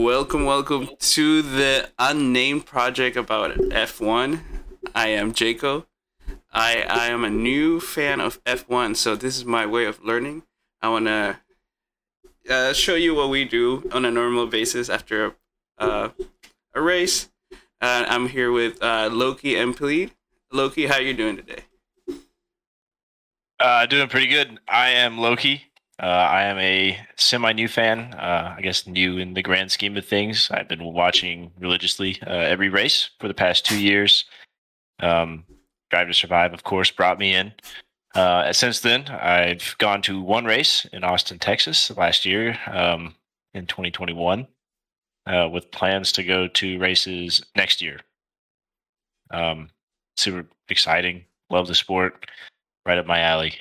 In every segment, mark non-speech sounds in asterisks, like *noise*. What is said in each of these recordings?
Welcome, welcome to the unnamed project about F1. I am Jaco. I I am a new fan of F1, so this is my way of learning. I want to uh, show you what we do on a normal basis after a, uh, a race. Uh, I'm here with uh, Loki and Plead. Loki, how you doing today? Uh, doing pretty good. I am Loki. Uh, I am a semi new fan. Uh, I guess new in the grand scheme of things. I've been watching religiously uh, every race for the past two years. Um, Drive to Survive, of course, brought me in. Uh, since then, I've gone to one race in Austin, Texas last year um, in 2021, uh, with plans to go to races next year. Um, super exciting. Love the sport. Right up my alley.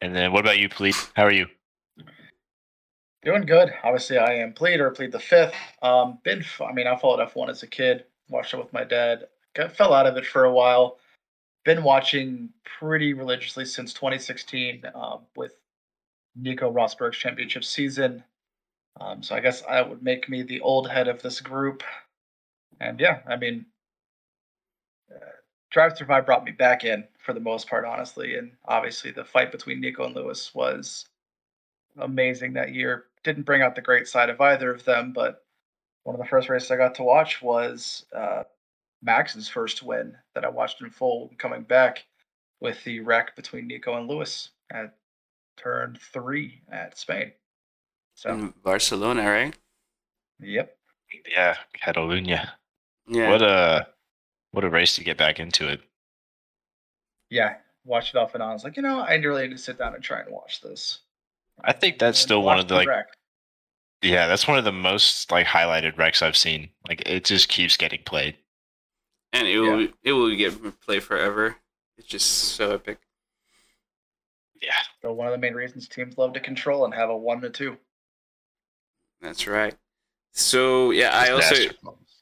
And then what about you, Plead? How are you? Doing good. Obviously, I am Plead or Plead the Fifth. Um, been, I mean, I followed F1 as a kid, watched it with my dad. Got, fell out of it for a while. Been watching pretty religiously since 2016 um, with Nico Rosberg's championship season. Um, so I guess I would make me the old head of this group. And yeah, I mean, Drive to Survive brought me back in for the most part, honestly. And obviously, the fight between Nico and Lewis was amazing that year. Didn't bring out the great side of either of them, but one of the first races I got to watch was uh, Max's first win that I watched in full coming back with the wreck between Nico and Lewis at turn three at Spain. So in Barcelona, right? Yep. Yeah, Catalunya. Yeah. What a what a race to get back into it. Yeah, watched it off and on. I was like, you know, I really need to sit down and try and watch this. I think that's And still one of the like wreck. yeah, that's one of the most like highlighted wrecks I've seen. Like it just keeps getting played. and it will it will get play forever. It's just so epic. Yeah. So one of the main reasons teams love to control and have a one to two. That's right. So yeah, I also Disaster.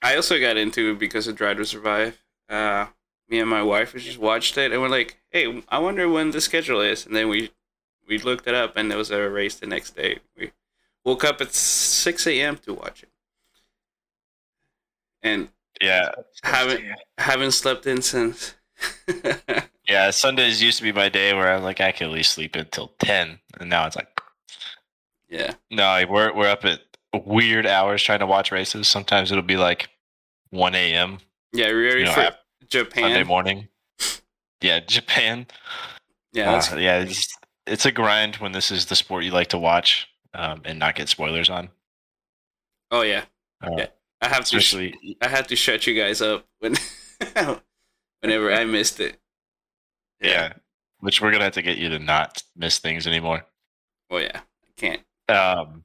I also got into it because of Drive to Survive. Uh, me and my wife we just watched it and we're like, hey, I wonder when the schedule is, and then we we looked it up and there was a race the next day. We woke up at six a.m. to watch it, and Yeah. haven't haven't slept in since. *laughs* Yeah, Sundays used to be my day where I'm like I could at least sleep until ten. And now it's like yeah, no, we're we're up at weird hours trying to watch races. Sometimes it'll be like one AM yeah, ready You know, for ap- Sunday morning. Yeah, Japan. Yeah, Uh, yeah, it's, it's a grind when this is the sport you like to watch um, and not get spoilers on. oh yeah, Uh, Yeah. I have to. Sh- I had to shut you guys up when *laughs* whenever I missed it. yeah, which we're gonna have to get you to not miss things anymore. Oh yeah, I can't. Um,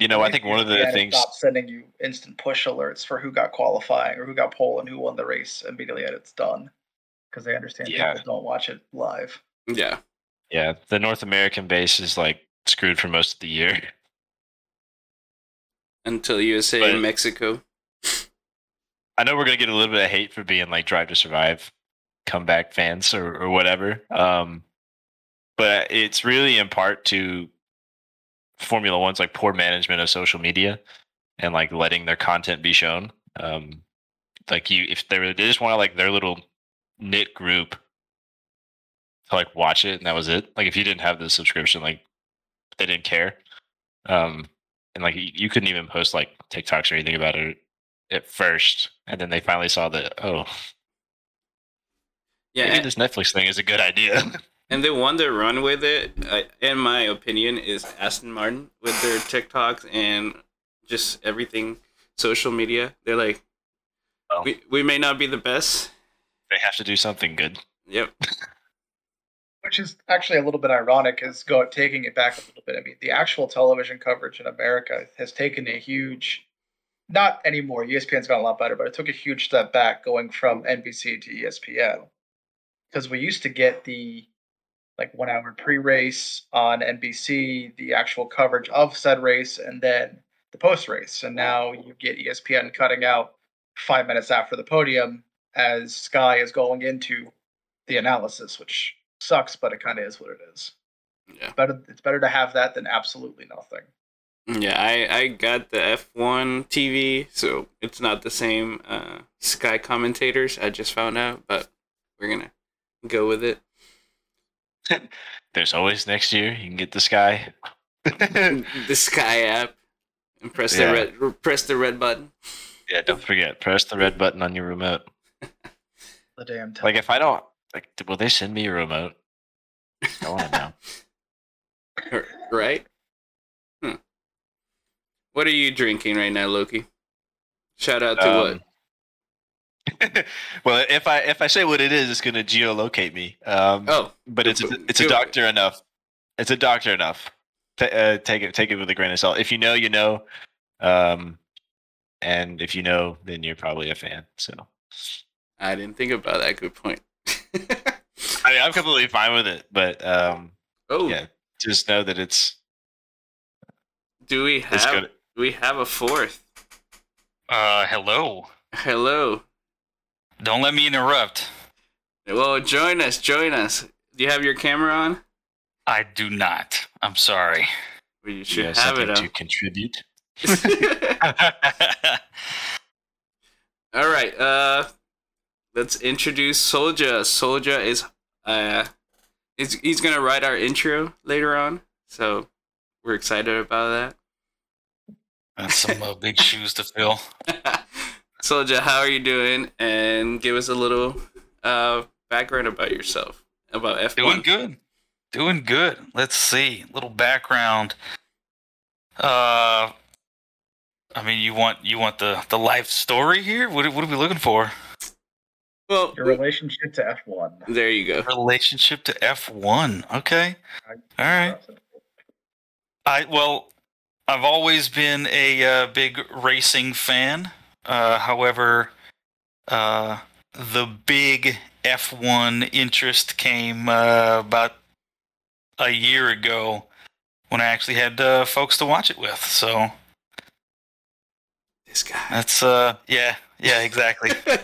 you know, I think one of the things. stop sending you instant push alerts for who got qualifying or who got pole and who won the race immediately at it's done, because they understand Yeah. people don't watch it live. Yeah, Yeah, the North American base is like screwed for most of the year. until USA But- and Mexico. I know we're gonna get a little bit of hate for being like Drive to Survive comeback fans or, or whatever. Um, but it's really in part to Formula One's like poor management of social media and like letting their content be shown. Um, like you, if they were, they just want to like their little knit group to like watch it and that was it. Like if you didn't have the subscription, like they didn't care. Um, and like you, you couldn't even post like TikToks or anything about it at first, and then they finally saw that oh, Yeah, maybe this Netflix thing is a good idea. *laughs* and the one that run with it, uh, in my opinion, is Aston Martin with their TikToks and just everything social media. They're like, Oh. we we may not be the best. they have to do something good. Yep. *laughs* Which is actually a little bit ironic, is go taking it back a little bit. I mean, the actual television coverage in America has taken a huge, not anymore. ESPN's gotten a lot better, but it took a huge step back going from NBC to ESPN, because we used to get the like one hour pre-race on NBC, the actual coverage of said race, and then the post-race. And now you get ESPN cutting out five minutes after the podium as Sky is going into the analysis, which sucks, but it kind of is what it is. Yeah. Better, it's better to have that than absolutely nothing. Yeah, I, I got the F1 TV, so it's not the same uh, Sky commentators. I just found out, but we're gonna go with it. *laughs* There's always next year. You can get the sky. *laughs* the Sky app and press Yeah. the red press the red button. yeah, don't forget. Press the red button on your remote. *laughs* The damn Time. Like if I don't, like, will they send me a remote? I want to know. Right? Hmm. What are you drinking right now, Loki? Shout out to what? *laughs* Well, if I if I say what it is, it's going to geolocate me. Um, Oh, but it's a, it's a doctor enough. It's a doctor enough. Ta uh, take it take it with a grain of salt. If you know, you know. Um, and if you know, then you're probably a fan. So I didn't think about that. Good point. *laughs* I mean, I'm completely fine with it. But um, oh, yeah, just know that it's do we have good. we have a fourth? Uh, hello. Hello. Don't let me interrupt. Well, join us. Join us. Do you have your camera on? I do not. I'm sorry. Well, you You should have have something it to contribute. *laughs* *laughs* All right. Uh, let's introduce Soldier. Soldier is uh, is he's gonna write our intro later on, so we're excited about that. That's some uh, big *laughs* shoes to fill. That. Soldier, how are you doing? And give us a little uh background about yourself, about F1. Doing good. Doing good. Let's see. Little background. Uh, I mean, you want you want the the life story here? What are- what are we looking for? Well, Your relationship to F1. there you go. Relationship to F one. Okay. All right. I well, I've always been a uh, big racing fan. Uh, however, uh, the big F1 interest came uh, about a year ago when I actually had uh, folks to watch it with. So This guy. that's uh, yeah, yeah, exactly. *laughs*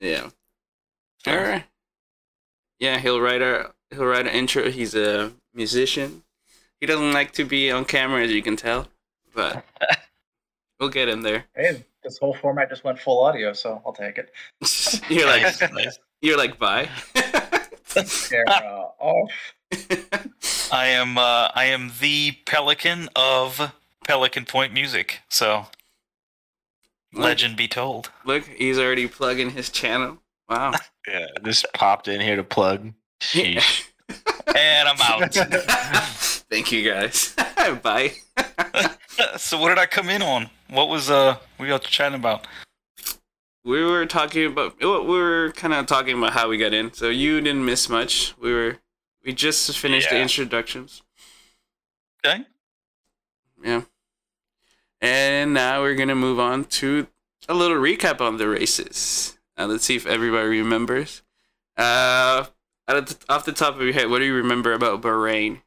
yeah. All right. Yeah, he'll write our he'll write an intro. He's a musician. He doesn't like to be on camera, as you can tell, but *laughs* we'll get him there. Hey, this whole format just went full audio, so I'll take it. *laughs* you're like Nice, *laughs* nice. you're like bye. Camera off. *laughs* I am uh, I am the Pelican of Pelican Point Music. So legend be told. Look, he's already plugging his channel. Wow. Yeah, just popped in here to plug. Sheesh. And I'm out. Thank you guys. Bye. *laughs* so what did I come in on? What was uh we y'all chatting about? We were talking about we were kind of talking about how we got in. So you didn't miss much. We were we just finished the introductions. Okay. Yeah. And now we're gonna move on to a little recap on the races. Uh, let's see if everybody remembers. Uh, out the, off the top of your head, what do you remember about Bahrain?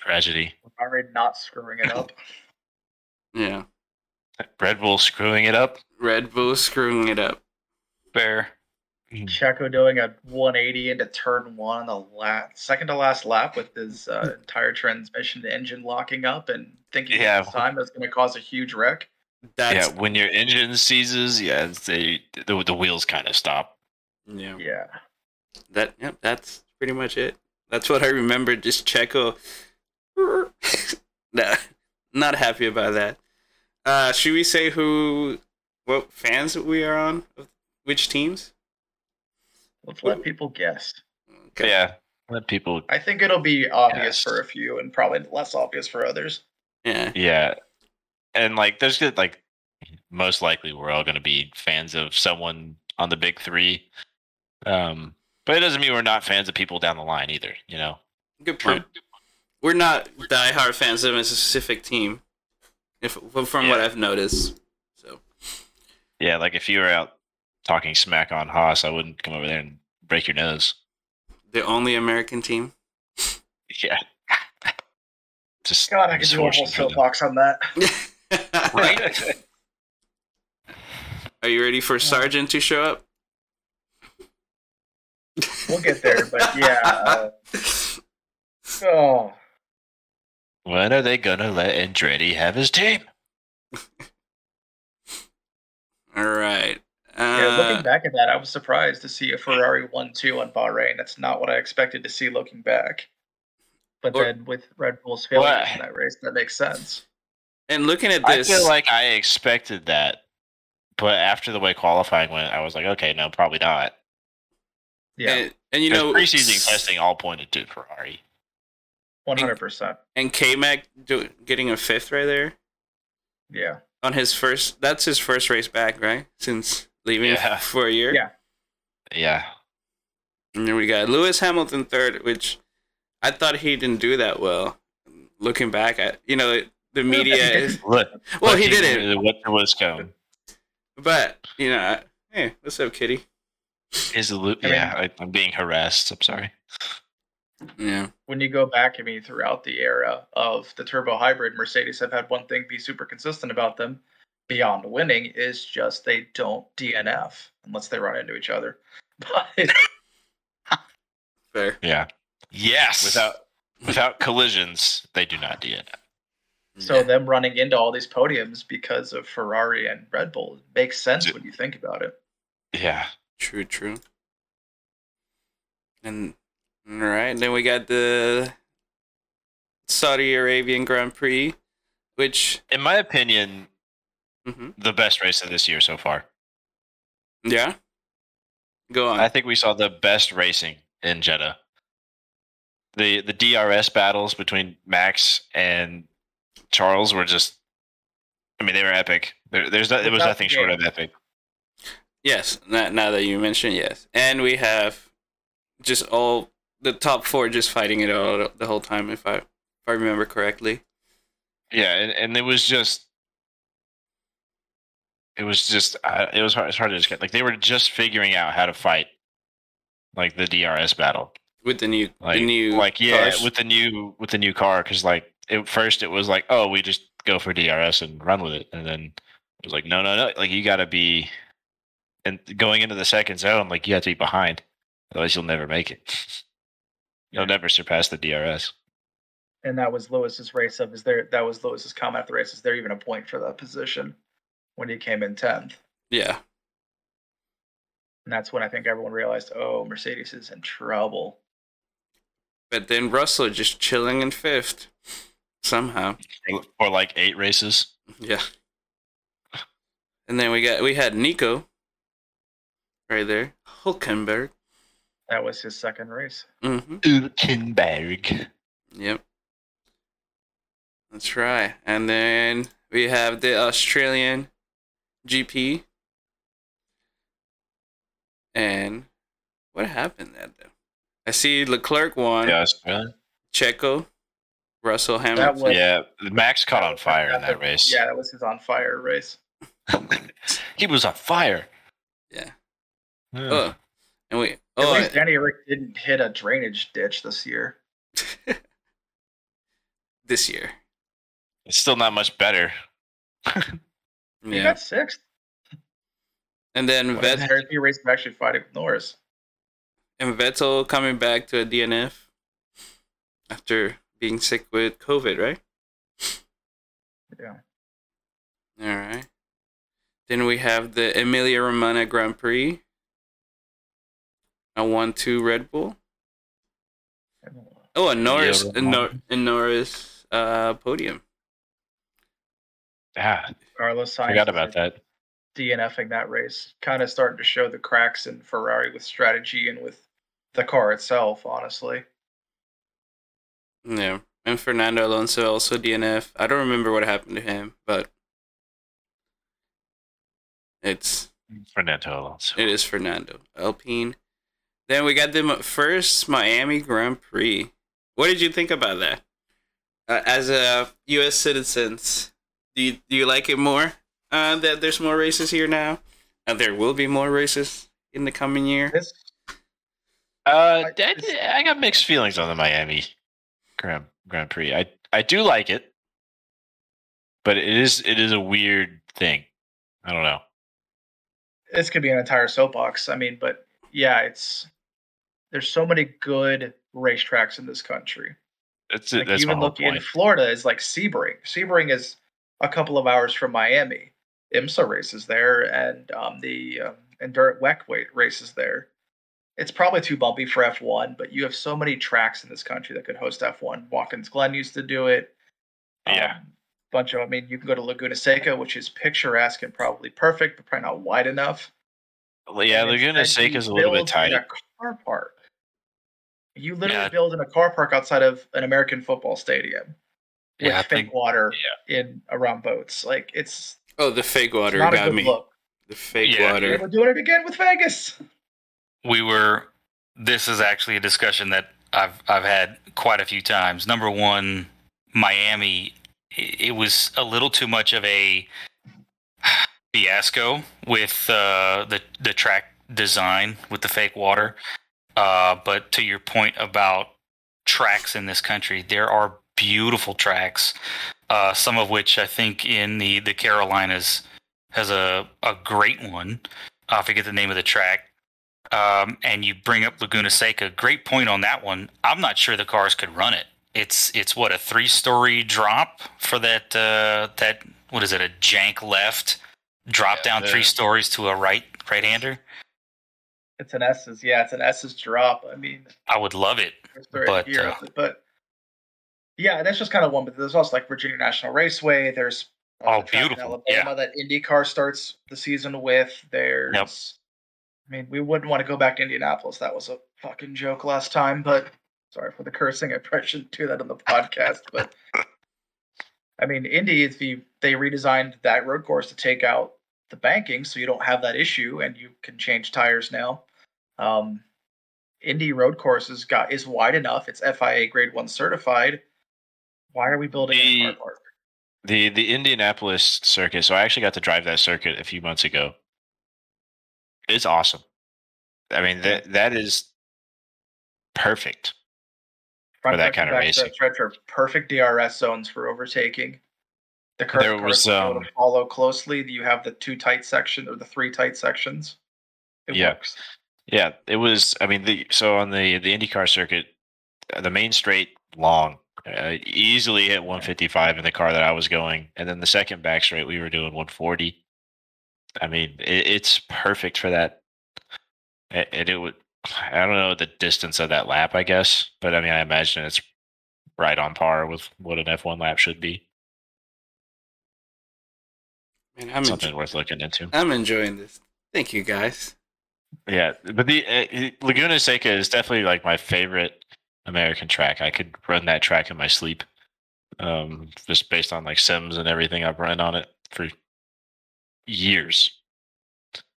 Tragedy. Already not screwing it up. *laughs* Yeah, Red Bull screwing it up. Red Bull screwing it up. Fair. *laughs* Checo doing a 180 into turn one on the last, second to last lap with his uh, *laughs* entire transmission engine locking up and thinking Yeah. this time that's going to cause a huge wreck. That's yeah, when your engine seizes, yeah, they the, the wheels kind of stop. yeah. Yeah. That yep. That's pretty much it. That's what I remember. Just Checo. *laughs* nah, not happy about that. Uh, should we say who, what fans we are on? Which teams? Let's let people guess. Okay. Yeah, let people. I think it'll be obvious Yes. for a few and probably less obvious for others. Yeah. Yeah, and like there's good like most likely we're all going to be fans of someone on the big three. Um, but it doesn't mean we're not fans of people down the line either. You know. Good point. We're not diehard fans of a specific team, if from what I've noticed. So Yeah, like if you were out talking smack on Haas, I wouldn't come over there and break your nose. the only American team. *laughs* Yeah. Just God, I could do a whole misfortune for them. soapbox on that. Right? *laughs* Are you ready for Sergeant to show up? We'll get there, but yeah. Uh, *laughs* oh, When are they gonna let Andretti have his team? *laughs* All right. Yeah, Uh, looking back at that, I was surprised to see a Ferrari 1 2 on Bahrain. That's not what I expected to see looking back. But Or- then with Red Bull's failure What? in that race, that makes sense. and looking at this. I feel like I expected that, but after the way qualifying went, I was like, okay, no, probably not. Yeah, and, and you You know, preseason testing all pointed to Ferrari. 100%. and K Mag getting a fifth right there Yeah. on his first. That's his first race back, right? Since leaving Yeah. for a year. Yeah. Yeah, And then we got Lewis Hamilton third, which I thought he didn't do that well. Looking back at, you know, the media he *laughs* is. look. *laughs* Well, look, he did it, What was coming? but you know, hey, what's up, Kitty? Is the loop? I mean- Yeah, I, I'm being harassed. I'm sorry. Yeah, When you go back, I mean, throughout the era of the turbo hybrid, Mercedes have had one thing be super consistent about them beyond winning is just they don't DNF unless they run into each other. *laughs* But fair. Yeah, Yes. without without collisions, they do not DNF. So Yeah. them running into all these podiums because of Ferrari and Red Bull makes sense when you think about it. Yeah, True, true. And all right, then we got the Saudi Arabian Grand Prix, which in my opinion, mhm, the best race of this year so far. yeah, go on. I think we saw the best racing in Jeddah. The the DRS battles between Max and Charles were just I mean they were epic. There, there's no, it was nothing short of epic. yes, now, now that you mention yes, and we have just all the top four just fighting it out the whole time, if I if I remember correctly. Yeah, and, and it was just it was just uh, it was hard, it's hard to just get like they were just figuring out how to fight like the DRS battle. With the new, Like the new, like yeah, cars. with the new with the new car cuz like at first it was like oh, we just go for DRS and run with it and then it was like no no no, like you got to be and going into the second zone like you have to be behind otherwise you'll never make it. You'll never surpass the DRS. And that was Lewis's race of is there that was Lewis's comment after the race, is there even a point for that position when he came in tenth? yeah, And that's when I think everyone realized, oh, Mercedes is in trouble. but then Russell just chilling in fifth somehow. For, for like 8 races. Yeah. And then we got we had Nico right there. Hulkenberg. That was his second race. Mm-hmm. Ulkenberg. Yep. That's right. And then we have the Australian GP. And what happened there though? I see Leclerc won. Yeah, Australia. Checo, Russell That Hamilton. was Yeah, Max caught on fire in that *laughs* race. Yeah, that was his on fire race. *laughs* he was on fire. Yeah. Yeah. Oh. And we At oh least Danny Ric didn't hit a drainage ditch this year. *laughs* this year. It's still not much better. *laughs* He Yeah. got sixth. And then One of Vet- the very actually fighting with Norris. and Vettel coming back to a DNF after being sick with COVID, right? Yeah. All right. Then we have the Emilia Romagna Grand Prix. A one-two Red Bull. Oh, a Norris, a, Nor- a Norris uh, podium. Yeah, Carlos Sainz forgot about that. DNFing that race, kind of starting to show the cracks in Ferrari with strategy and with the car itself. Honestly, Yeah, and Fernando Alonso also DNF. I don't remember what happened to him, but it's Fernando Alonso. It is Fernando Alpine. Then we got the first Miami Grand Prix. What did you think about that? Uh, as a U.S. citizens, do you, do you like it more uh, that there's more races here now? And there will be more races in the coming year. Uh, I- I, I got mixed feelings on the Miami Grand Grand Prix. I I do like it, but it is it is a weird thing. I don't know. this could be an entire soapbox. I mean, but yeah, it's there's so many good racetracks in this country, That's Like that's even whole look in. Florida is like Sebring. Sebring is a couple of hours from Miami. IMSA races there, and um, the um, Endurant WEC races there. It's probably too bumpy for F1, but you have so many tracks in this country that could host F1. Watkins Glen used to do it. Yeah. Um, bunch of, I mean, you can go to Laguna Seca, which is picturesque and probably perfect, but probably not wide enough. Well, yeah, And Laguna Seca is a little bit tight. A car park. You literally Yeah. build in a car park outside of an American football stadium with Yeah, fake think- water in around boats. Like it's, Oh, the fake water got me. look. The fake Yeah. water. We're doing it again with Vegas. we were this is actually a discussion that I've I've had quite a few times. Number one, Miami it was a little too much of a *sighs* fiasco with uh, the the track design with the fake water. Uh, but to your point about tracks in this country, there are beautiful tracks. Uh, some of which I think in the the Carolinas has a a great one. I forget the name of the track um, and you bring up Laguna Seca. Great point on that one. I'm not sure the cars could run it. It's it's what a three story drop for that uh, that what is it a jank left drop Yeah, down the- three stories to a right right hander. It's an S's, yeah, it's an S's drop. I mean, I would love it. There's the right But, uh, but yeah, that's just kind of one. But there's also like Virginia National Raceway. There's uh, Oh, the beautiful, Alabama that IndyCar starts the season with. There's, I mean, we wouldn't want to go back to Indianapolis. That was a fucking joke last time. But sorry for the cursing. I probably shouldn't do that on the podcast. But *laughs* I mean, Indy is the they redesigned that road course to take out the banking, so you don't have that issue, and you can change tires now. Um, Indy road courses got is wide enough. It's FIA Grade One certified. Why are we building a The- car park? The the Indianapolis circuit. So I actually got to drive that circuit a few months ago. It's awesome. I mean that that is perfect. Front that kind of racing. Perfect DRS zones for overtaking. The curve There was, to um, follow closely. You have the two tight section or the three tight sections. It Yeah. works. Yeah, it was. I mean, the so on the the IndyCar circuit, uh, the main straight long, uh, easily hit 155 in the car that I was going, and then the second back straight we were doing 140. I mean, it, it's perfect for that. And it would. I don't know the distance of that lap, I guess, but I mean, I imagine it's right on par with what an F1 lap should be. Man, I'm, Something enjo- worth looking into. I'm enjoying this. Thank you guys. Yeah, but the uh, Laguna Seca is definitely like my favorite American track. I could run that track in my sleep, um, just based on like sims and everything I've run on it for years.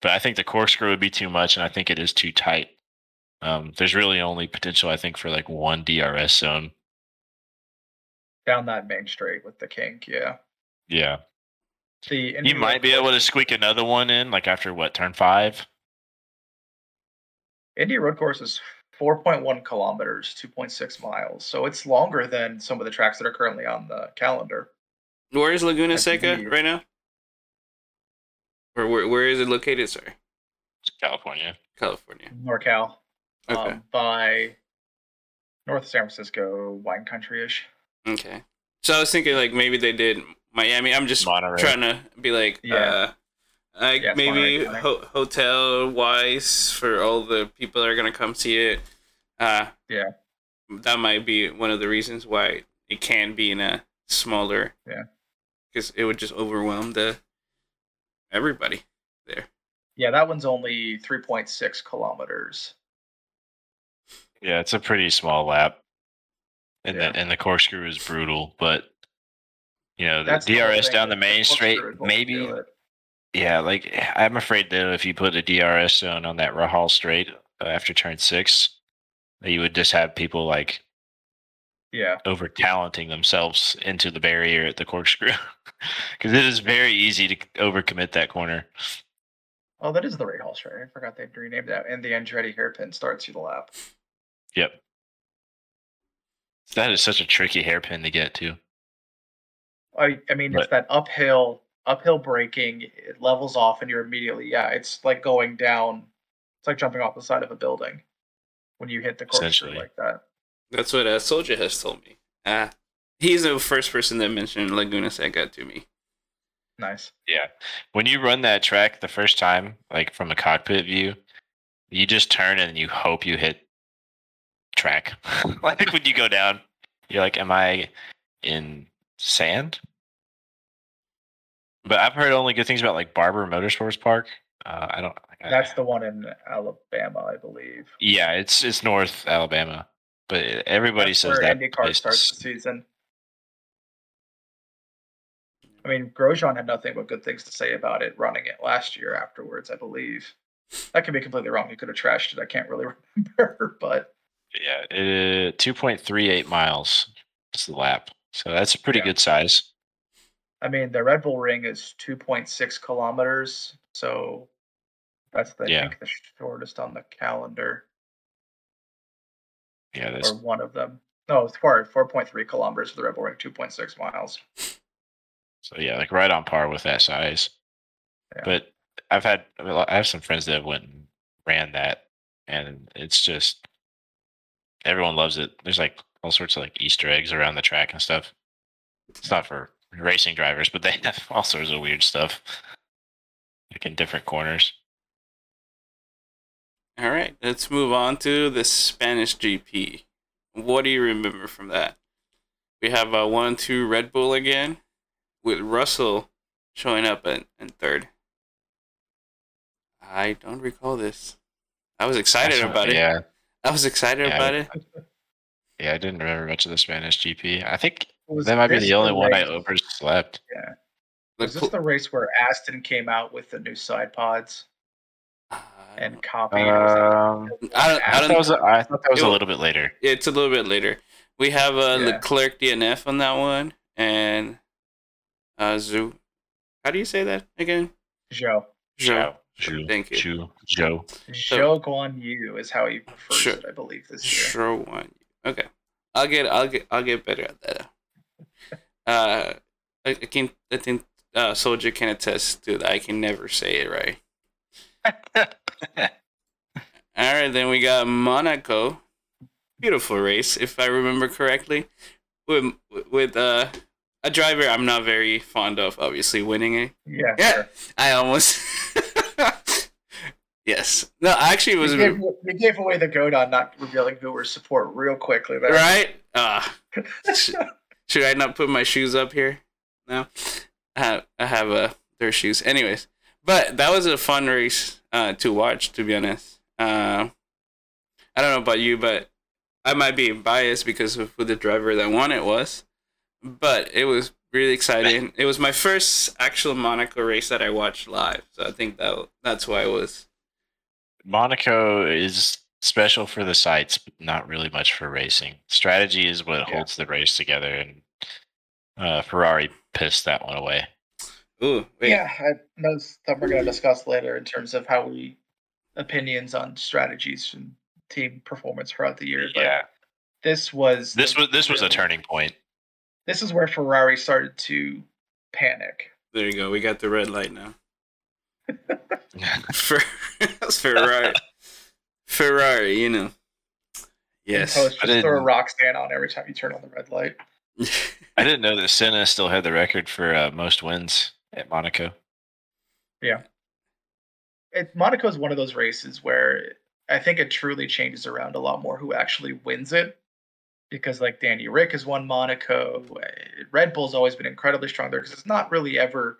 But I think the corkscrew would be too much, and I think it is too tight. Um, there's really only potential, I think, for like one DRS zone. Down that main straight with the kink, yeah. Yeah, The you might be able to squeak another one in, like after what turn five. Indy road course is 4.1 kilometers, 2.6 miles. So it's longer than some of the tracks that are currently on the calendar. Where is Laguna I Seca right now? Or where, where is it located? Sorry, California. California. NorCal, Okay. um, by North San Francisco, wine country ish. Okay. So I was thinking like maybe they did Miami. I'm just Monterey. trying to be like, Yeah. uh, like Yeah, maybe ho- hotel wise for all the people that are gonna come see it. Uh, Yeah. That might be one of the reasons why it can be in a smaller. Yeah. Because it would just overwhelm the everybody there. Yeah, that one's only 3.6 kilometers. Yeah, it's a pretty small lap, and Yeah. the and the corkscrew is brutal. But you know, the That's DRS thing, down the main corkscrew straight, is what maybe. Yeah, like I'm afraid that if you put a DRS zone on that Rahal straight uh, after turn six, that you would just have people like Yeah, over talenting themselves into the barrier at the corkscrew, *laughs* because it is very easy to overcommit that corner. Oh, that is the Rahal straight. I forgot they renamed that. And the Andretti hairpin starts you the lap. Yep, that is such a tricky hairpin to get to. I, I mean, it's that uphill, uphill braking. It levels off, and you're immediately, yeah, it's like going down. It's like jumping off the side of a building when you hit the corkscrew Essentially. like that. That's what uh, Soldier has told me. uh, he's the first person that mentioned Laguna Seca to me. Nice. Yeah. When you run that track the first time, like from a cockpit view, you just turn and you hope you hit track. *laughs* like when you go down, you're like, Am I in sand? But I've heard only good things about like Barber Motorsports Park. Uh, I don't. That's the one in Alabama, I believe. Yeah, it's it's North Alabama, but everybody That's says where that IndyCar starts the season. I mean, Grosjean had nothing but good things to say about it running it last year afterwards, I believe. I could be completely wrong. He could have trashed it. I can't really *laughs* remember, but Yeah, uh, two point three eight miles is the lap, so that's a pretty Yeah. good size. I mean, the Red Bull Ring is 2.6 kilometers, so that's the, I think the shortest on the calendar, Yeah, that's or one of them. No, four 4.3 kilometers for the Red Bull Ring, 2.6 miles. so yeah, like right on par with that size. Yeah. But I've had I have some friends that went and ran that, and it's just everyone loves it. There's like all sorts of like Easter eggs around the track and stuff. It's not for racing drivers, but they have all sorts of weird stuff, like in different corners. All right, let's move on to the Spanish GP. What do you remember from that? We have a one-two Red Bull again, with Russell showing up in, in third. I don't recall this. I was excited That's- about it. Yeah, I was excited Yeah, about it. yeah. I didn't remember much of the Spanish GP. I think that might be the only one I overslept. The Was this the race where Aston came out with the new side pods Uh, and copied? Um, I don't, I I thought don't that was a, I thought that was it a little bit later. it's a little bit later. We have uh, Yeah. Leclerc DNF on that one, and uh, Zoo. How do you say that again? Joe. Zhou. Joe. Thank you. Joe. Joe. Zhou Guan Yu is how he prefers Sure. it, I believe, this year. Sure one. Okay, I'll get I'll get I'll get better at that. Uh, I, I can I think uh, Soldier can attest to that. I can never say it right. *laughs* All right, then we got Monaco. Beautiful race, if I remember correctly, with with uh, a driver I'm not very fond of, obviously winning it. Yeah. Yeah. sure. I almost. *laughs* yes. No, I actually, it was You gave, you gave away the goat on not revealing who we're support real quickly there. right. Uh, *laughs* should I not put my shoes up here? No, I have I have uh, their shoes. Anyways, but that was a fun race uh, to watch. To be honest, uh, I don't know about you, but I might be biased because of who the driver that won it was. But it was really exciting. It was my first actual Monaco race that I watched live, so I think that that's why it was Monaco is special for the sights, but not really much for racing. Strategy is what Yeah. holds the race together, and uh, Ferrari pissed that one away. Ooh, wait. Yeah, I, those that we're going to discuss later in terms of how we opinions on strategies and team performance throughout the year. But Yeah, this was this the- was this was a turning point. This is where Ferrari started to panic. There you go. We got the red light now. *laughs* *laughs* For *laughs* Ferrari, Ferrari, you know. Yes. Post, I just throw a rock stand on every time you turn on the red light. *laughs* I didn't know that Senna still had the record for uh, most wins at Monaco. It, Monaco is one of those races where I think it truly changes around a lot more who actually wins it. Because like Danny Ric has won Monaco, Red Bull's always been incredibly strong there because it's not really ever,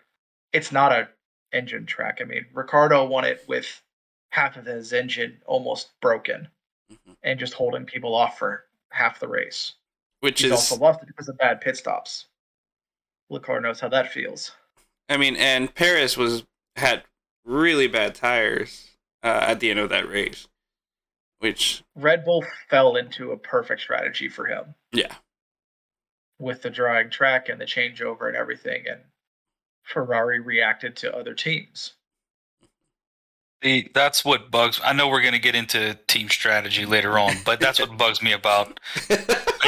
it's not a engine track. I mean, Ricciardo won it with half of his engine almost broken Mhm. and just holding people off for half the race. Which He's is, also lost it because of bad pit stops. Leclerc knows how that feels. I mean, and Paris was had really bad tires uh, at the end of that race, which Red Bull fell into a perfect strategy for him. yeah, with the drying track and the changeover and everything, and Ferrari reacted to other teams. That's what bugs. I know we're going to get into team strategy later on, but that's what bugs me about. *laughs*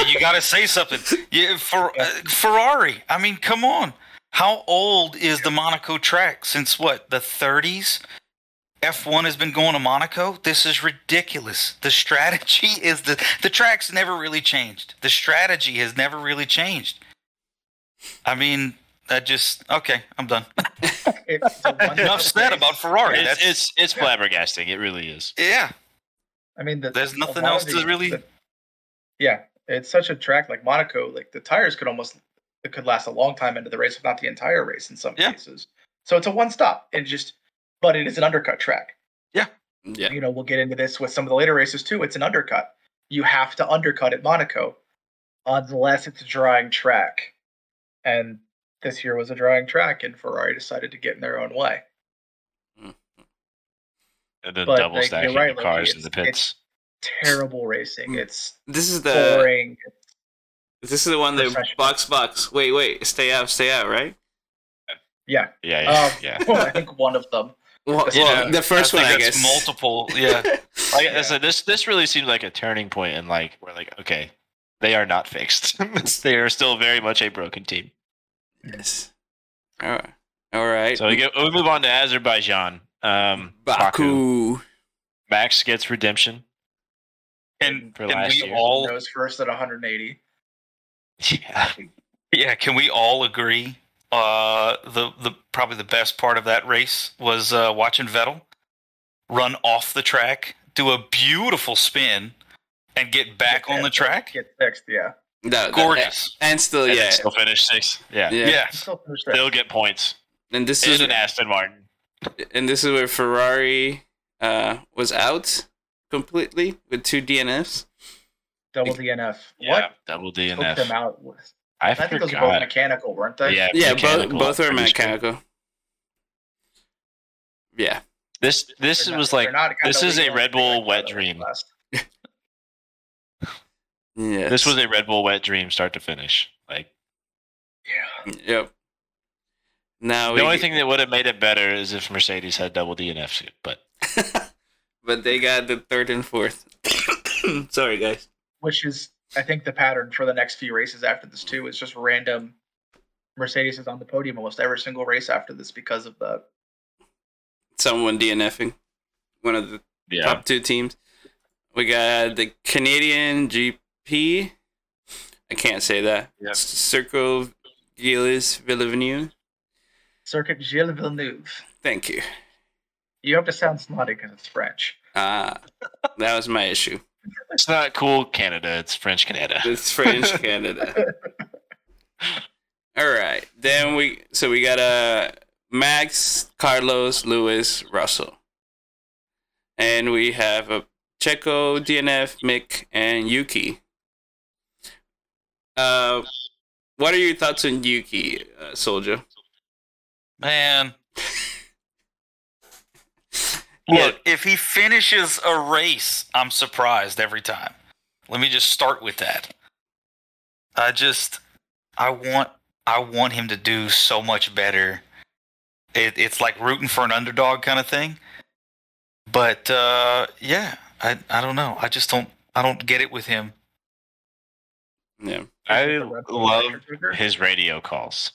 You got to say something. Yeah, for uh, Ferrari. I mean, come on. How old is the Monaco track? Since what the 30s? F1 has been going to Monaco. This is ridiculous. The strategy *laughs* is the the track's never really changed. The strategy has never really changed. I mean, that just okay. I'm done. *laughs* It's a one- Enough said about Ferrari. It's, That's it's it's flabbergasting. It really is. yeah. I mean, the, There's nothing else of to really- the- yeah, it's such a track like Monaco. Like the tires could almost it could last a long time into the race, if not the entire race in some Yeah. cases. So it's a one stop. It just, but it is an undercut track. Yeah. Yeah. You know, we'll get into this with some of the later races too. It's an undercut. You have to undercut at Monaco, unless it's a drying track. And this year was a drying track, and Ferrari decided to get in their own way. *laughs* And then But, double like, stacking right, the cars Loki, in the it's- pits. Terrible racing. Mm. It's This is the boring. this is the one that box box. Wait, wait, stay out, stay out, right? Yeah, Yeah, yeah, Um, yeah. *laughs* I think one of them. Well, Yeah, well, the first I one, think I guess. multiple. Yeah. *laughs* Like Yeah. I said, this this really seemed like a turning point in like we're like, okay, they are not fixed. they are still very much a broken team. Yes. All right. All right. So we get we move on to Azerbaijan. Um, Baku. Baku. Max gets redemption. And For can last we year. all Nose first at 180. Yeah, Yeah, can we all agree? Uh, the the probably the best part of that race was uh, watching Vettel run off the track, do a beautiful spin, and get back on the track. Get fixed, yeah. That- that- Gorgeous. and still, and yeah. then still finish sixth. Yeah, Yeah. Yeah. Still finished there. still get points. And this is an Aston Martin. and this is where Ferrari uh, was out completely with two DNFs. Double DNF. Yeah, What double took DNF. them out? Was, I, I think those were both mechanical, weren't they? Yeah, Yeah, both both were I'm mechanical. Yeah. This this They're was not- like not kinda this is a Red Bull wet dream. last- Yeah. this was a Red Bull wet dream, start to finish. Like Yeah. Yep. Now the we, only thing that would have made it better is if Mercedes had double DNF, but *laughs* but they got the third and fourth. *coughs* Sorry, guys. Which is, I think, the pattern for the next few races after this too. Is just random. Mercedes is on the podium almost every single race after this because of the Someone DNFing. One of the yeah, top two teams. We got the Canadian GP. I can't say that. Yep. Circle Gilles Villeneuve. Circuit Gilles Villeneuve. Thank you. You have to sound snotty because it's French. Ah, that was my issue. it's not cool Canada, it's French Canada. It's French *laughs* Canada. All right. Then we so we got uh Max, Carlos, Lewis, Russell. And we have a Checo, DNF, Mick, and Yuki. Uh what are your thoughts on Yuki, uh, Soldier? Man, *laughs* look, if he finishes a race, I'm surprised every time. Let me just start with that. I just, I want, I want him to do so much better. It, it's like rooting for an underdog kind of thing. But uh, yeah, I, I don't know. I just don't, I don't get it with him. Yeah. I The Red Bull love his radio calls.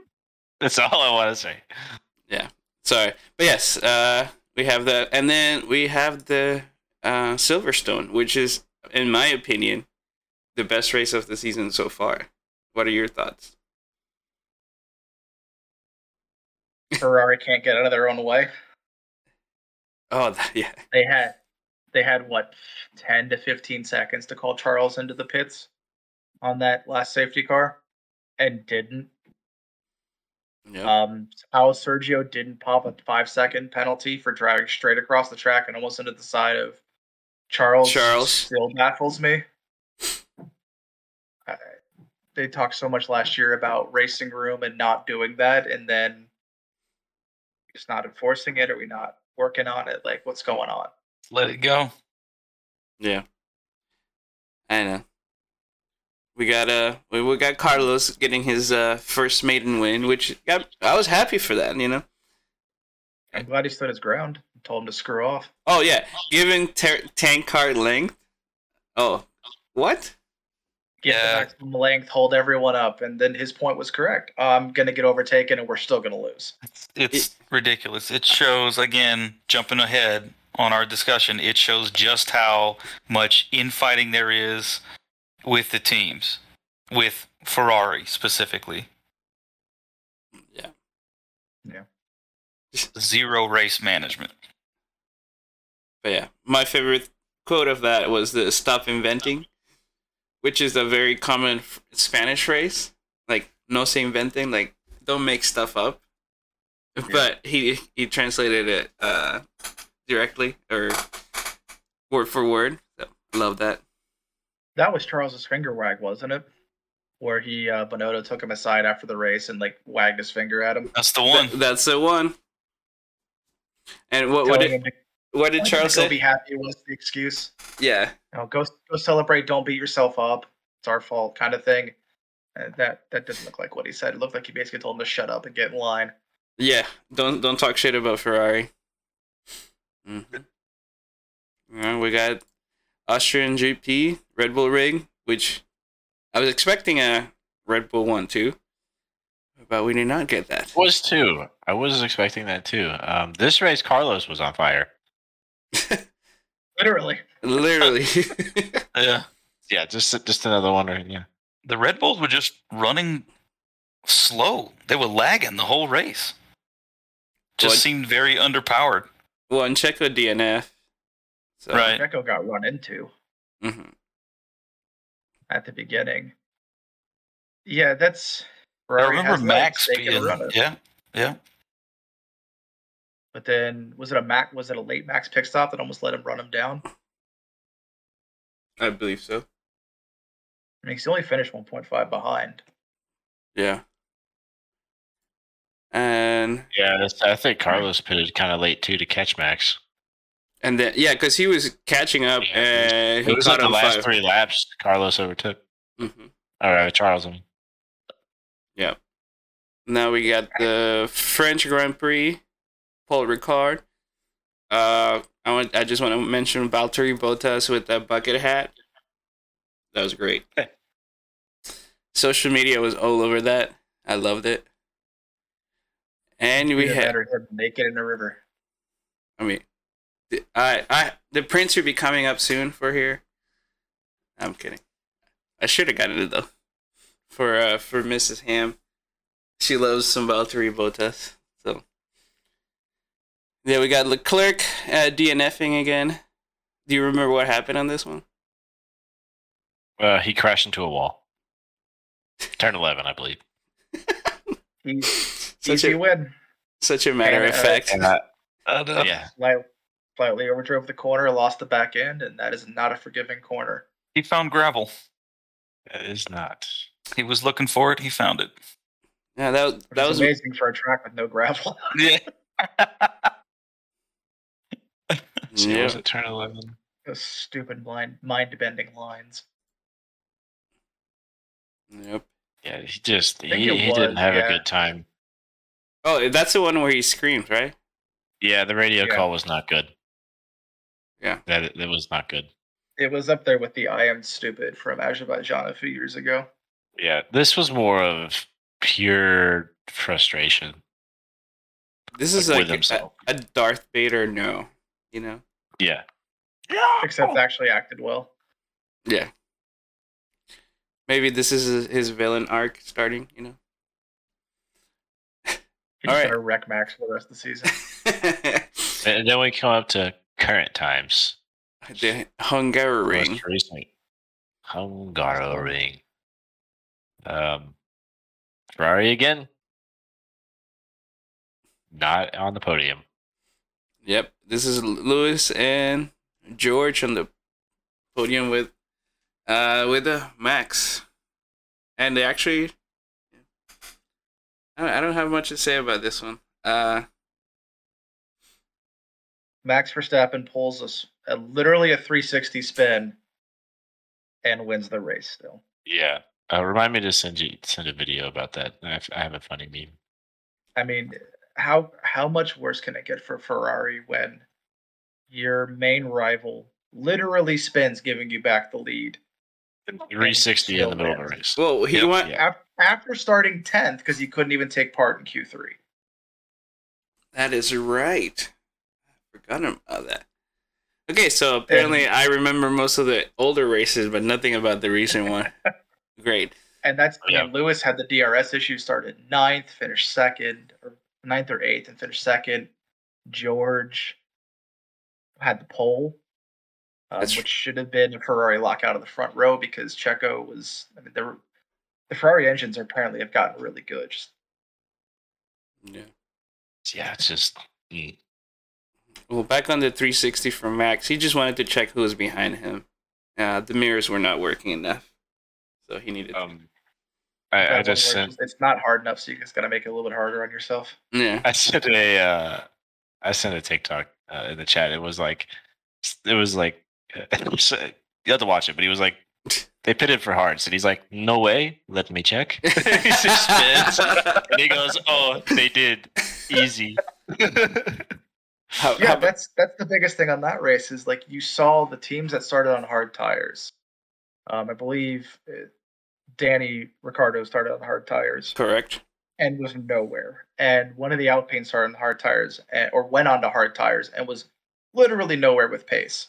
*laughs* That's all I want to say. Yeah. Sorry. But yes, uh we have that and then we have the uh Silverstone, which is in my opinion the best race of the season so far. What are your thoughts? Ferrari can't get out of their own way. Oh, that, yeah. They had they had what ten to fifteen seconds to call Charles into the pits on that last safety car, and didn't. Yeah. Um, how Sergio didn't pop a five second penalty for driving straight across the track and almost into the side of Charles. Charles. still baffles me. I, they talked so much last year about racing room and not doing that, and then just not enforcing it. Are we not working on it? Like, what's going on? Let it go. Yeah. I know. We got uh we, we got Carlos getting his uh first maiden win, which got, I was happy for that, you know. I'm glad he stood his ground. and Told him to screw off. Oh yeah, giving ter- tank car length. Oh, what? get Yeah. the maximum length, hold everyone up, and then his point was correct. I'm gonna get overtaken, and we're still gonna lose. It's ridiculous. It shows again, jumping ahead on our discussion. It shows just how much infighting there is with the teams, with Ferrari specifically. Yeah. Yeah. Zero race management. But yeah, my favorite quote of that was the "Stop inventing," which is a very common Spanish phrase. Like no se inventing, like don't make stuff up. But he he translated it uh, directly or word for word. So love that. That was Charles's finger wag, wasn't it? Where he uh, Binotto took him aside after the race and like wagged his finger at him. That's the one. Th- that's the one. And what what did to- what did Charles say? Be happy was the excuse. Yeah, You know, go go celebrate. Don't beat yourself up. It's our fault, kind of thing. And that that didn't look like what he said. It looked like he basically told him to shut up and get in line. yeah. Don't don't talk shit about Ferrari. *laughs* hmm we got Austrian GP Red Bull rig, which I was expecting a Red Bull one too, but we did not get that. Was too. I was expecting that too. Um, this race, Carlos was on fire. *laughs* Literally. Literally. *laughs* *laughs* Yeah. Yeah, just just another one. Right? Yeah. The Red Bulls were just running slow. They were lagging the whole race. Just What? seemed very underpowered. well, and Checo DNF. So, Right. Checo got run into mhm. At the beginning. Yeah, that's. I remember Max legs, they can being, yeah, yeah. But then was it a Mac? Was it a late Max pit stop that almost let him run him down? I believe so. I mean, he's only finished 1.5 behind. Yeah. And Yeah, I think Carlos pitted kind of late too to catch Max. And then yeah, because he was catching up Yeah, it and It he was caught like the last five. three laps Carlos overtook. Mhm. Or uh, Charles. I mean. Yeah. Now we got the French Grand Prix, Paul Ricard. Uh, I want. I just want to mention Valtteri Bottas with that bucket hat. That was great. *laughs* Social media was all over that. I loved it. And we had. that or him naked in a river. I mean, the- I, I, the prince would be coming up soon for here. I'm kidding. I should have gotten it though, for uh, for Mrs. Ham. She loves some Valtteri Bottas. So, yeah, we got Leclerc uh, DNFing again. Do you remember what happened on this one? Uh, he crashed into a wall. Turn eleven, I believe. He's *laughs* Such easy a win. such a matter of uh, fact. And, uh, Uh, yeah, Slight, slightly overdrove the corner, lost the back end, and that is not a forgiving corner. He found gravel. it is not. He was looking for it. He found it. Yeah, that Which that is was amazing for a track with no gravel. *laughs* Yeah. *laughs* See, Yeah. was it turn eleven? Those stupid blind mind bending lines. Yep. Yeah, he just I think he, it he didn't have yeah. a good time. Oh, that's the one where he screamed, right? Yeah, the radio Yeah. call was not good. Yeah. that that was not good. It was up there with the I am stupid from Azerbaijan a few years ago. Yeah, this was more of pure frustration. This is Like, like a, a Darth Vader no, you know? Yeah. yeah. Except actually acted well. Yeah. Maybe this is his- his villain arc starting, you know? He's All right. gonna wreck Max for the rest of the season. *laughs* And then we come up to current times. the Hungaroring. Most recent Hungaroring. Um, Ferrari again. Not on the podium. Yep. This is Lewis and George on the podium with uh with the Max. And they actually I don't have much to say about this one. Uh Max Verstappen pulls us a, literally a 360 spin and wins the race still. Yeah. Uh, remind me to send you send a video about that. I have, I have a funny meme. I mean, how how much worse can it get for Ferrari when your main rival literally spins giving you back the lead 360 in the middle of the race. Well, he Yep. went. Yeah. After starting 10th, because he couldn't even take part in Q3. That is right. I forgot about that. Okay, so apparently I remember most of the older races, but nothing about the recent *laughs* one. Great. And that's Yeah. and Lewis had the DRS issue, started ninth, finished second, or ninth or eighth, and finished second. George had the pole, um, That's- which should have been a Ferrari lockout of the front row because Checo was. I mean, there were, the Ferrari engines apparently have gotten really good. Just Yeah. Yeah, it's just mm. Well, back on the 360 from Max, he just wanted to check who was behind him. Uh, the mirrors were not working enough, so he needed. um. I, I just sent it's, it's not hard enough, so you just got to make it a little bit harder on yourself. yeah. *laughs* I sent a uh, I sent a TikTok uh, in the chat. It was like it was like *laughs* you have to watch it, but he was like *laughs* they pitted for hards, and he's like, "No way, let me check." he just spins, and he goes, "Oh, they did easy." How, Yeah, how- that's that's the biggest thing on that race is like you saw the teams that started on hard tires. Um, I believe uh, Danny Ricciardo started on hard tires correct. and was nowhere. And one of the Alpine started on hard tires and, or went on to hard tires and was literally nowhere with pace.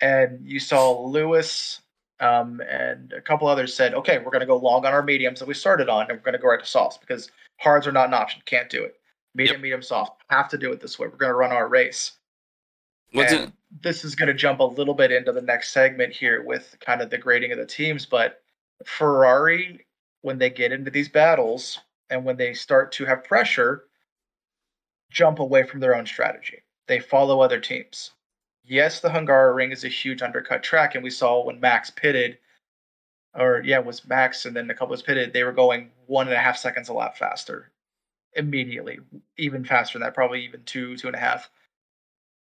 And you saw Lewis um, and a couple others said, "Okay, we're going to go long on our mediums that we started on, and we're going to go right to softs because hards are not an option. Can't do it. Medium, medium, soft. Have to do it this way. We're going to run our race." Wasn't And this is going to jump a little bit into the next segment here with kind of the grading of the teams, but Ferrari, when they get into these battles and when they start to have pressure, jump away from their own strategy. They follow other teams. Yes, the Hungaroring is a huge undercut track, and we saw when Max pitted, or yeah, it was Max, and then a couple was pitted, they were going one and a half seconds a lap faster immediately, even faster than that, probably even two, two and a half.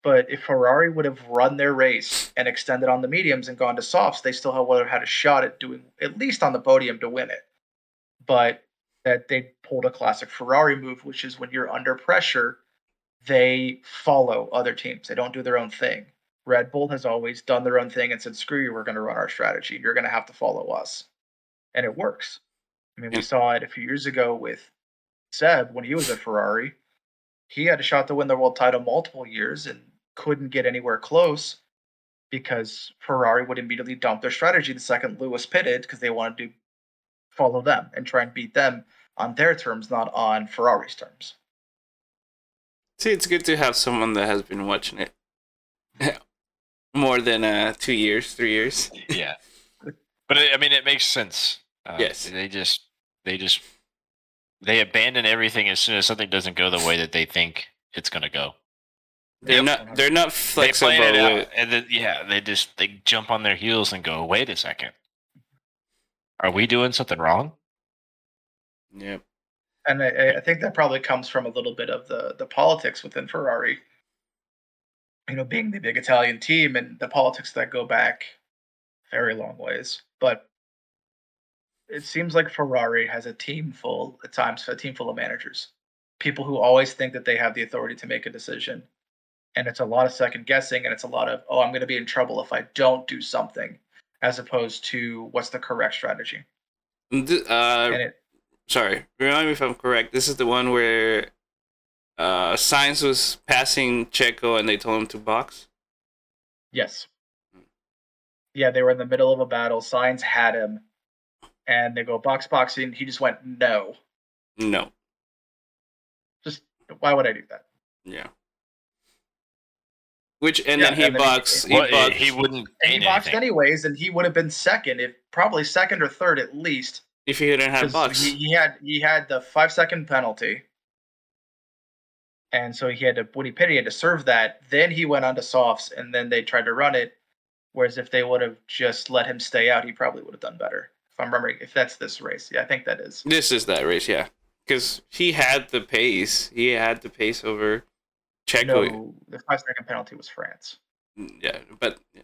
But if Ferrari would have run their race and extended on the mediums and gone to softs, they still would have had a shot at doing at least on the podium to win it. But that they pulled a classic Ferrari move, which is when you're under pressure, they follow other teams. They don't do their own thing. Red Bull has always done their own thing and said, "Screw you, we're going to run our strategy. You're going to have to follow us," and it works. I mean, we saw it a few years ago with Seb when he was at Ferrari. He had a shot to win the world title multiple years and couldn't get anywhere close because Ferrari would immediately dump their strategy the second Lewis pitted because they wanted to follow them and try and beat them on their terms, not on Ferrari's terms. see, it's good to have someone that has been watching it *laughs* more than uh two years, three years. yeah, but I mean, it makes sense. Uh, Yes. they just they just they abandon everything as soon as something doesn't go the way that they think it's going to go. They're Yep. not. They're not They flexible. plan it out, and then yeah, they just they jump on their heels and go, "Wait a second, are we doing something wrong?" yep. And I, I think that probably comes from a little bit of the the politics within Ferrari. You know, being the big Italian team and the politics that go back very long ways. But it seems like Ferrari has a team full at times, a team full of managers, people who always think that they have the authority to make a decision, and it's a lot of second guessing, and it's a lot of oh, I'm going to be in trouble if I don't do something, as opposed to what's the correct strategy. Uh, it sorry, remind me if I'm correct. This is the one where uh Sainz was passing Checo and they told him to box. Yes. Yeah, they were in the middle of a battle. Sainz had him, and they go box boxing. He just went no. No. Just why would I do that? Yeah. Which and Yeah, then he and then he- boxed. He, Well, boxed. he wouldn't And he gain boxed anything. anyways, and he would have been second, if probably second or third at least. if he hadn't had 'cause box. He, he had he had the five second penalty, and so he had to when he pitted, he had to serve that. Then he went on to softs, and then they tried to run it. Whereas if they would have just let him stay out, he probably would have done better. If I'm remembering, if that's this race, yeah, I think that is. This is that race, yeah. Because he had the pace. He had the pace over Checo. No, the five second penalty was France. Yeah, but yeah.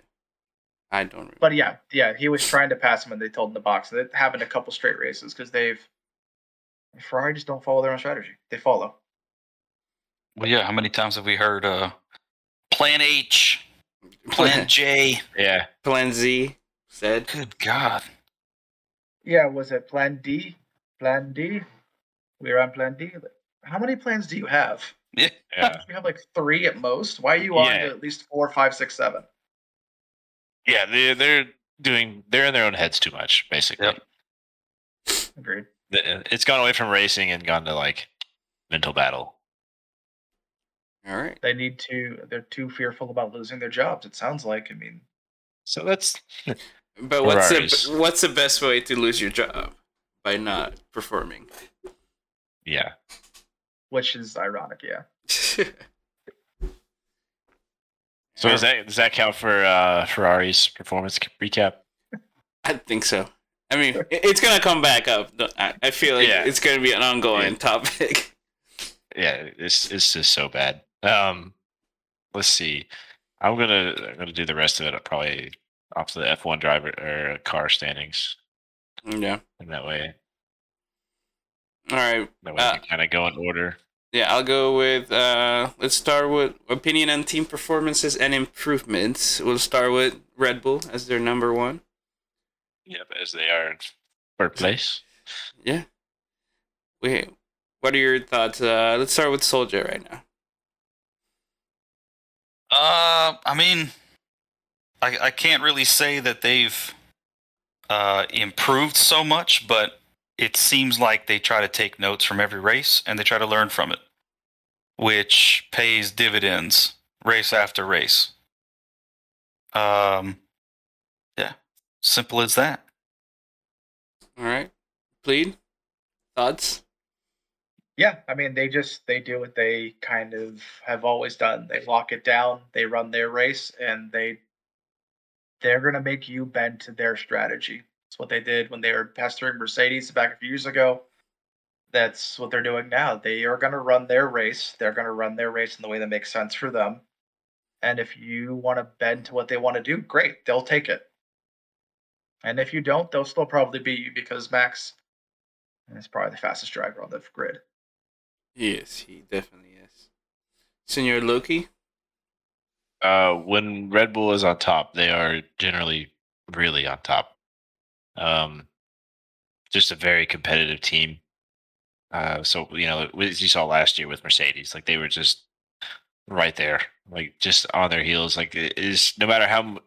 I don't remember. But yeah, yeah, he was trying to pass him, and they told him to box. And it happened a couple straight races because they've Ferrari just don't follow their own strategy. They follow. Well, yeah. How many times have we heard uh, Plan H, Plan J? Yeah, Plan Z. said. Good God. Yeah, was it Plan D? Plan D? We were on Plan D. How many plans do you have? Yeah. Yeah. You have like three at most. Why are you on Yeah. to at least four, five, six, seven? Yeah, they're they're doing they're in their own heads too much, basically. Yep. Agreed. It's gone away from racing and gone to like mental battle. All right. They need to. They're too fearful about losing their jobs. It sounds like. I mean, So that's *laughs* But what's Ferraris. the what's the best way to lose your job by not performing? yeah. which is ironic. Yeah. *laughs* So does that does that count for uh, Ferrari's performance recap? *laughs* I think so. I mean, it's gonna come back up. I I feel like Yeah. it's gonna be an ongoing Yeah. topic. *laughs* Yeah, it's it's just so bad. Um, let's see. I'm gonna I'm gonna do the rest of it probably off the F1 driver or car standings, Yeah. and that way All right. that way Uh, we can kind of go in order. Yeah, I'll go with. Uh, let's start with opinion on team performances and improvements. We'll start with Red Bull as their number one. Yep, as they are in third place. Yeah. Wait, what are your thoughts? Uh, let's start with Soldier right now. Uh, I mean, I I can't really say that they've uh, improved so much, but it seems like they try to take notes from every race and they try to learn from it, which pays dividends race after race. Um, yeah, simple as that. All right. Plead. Thoughts? Yeah, I mean, they just they do what they kind of have always done. They lock it down, they run their race, and they they're gonna make you bend to their strategy. That's what they did when they were pestering Mercedes back a few years ago. That's what they're doing now. They are gonna run their race. They're gonna run their race in the way that makes sense for them. And if you want to bend to what they want to do, great, they'll take it. And if you don't, they'll still probably beat you because Max is probably the fastest driver on the grid. Yes, he definitely is. Senor Loki? Uh, when Red Bull is on top, they are generally really on top. Um, just a very competitive team. Uh, so you know, as you saw last year with Mercedes, like they were just right there, like just on their heels. Like it is no matter how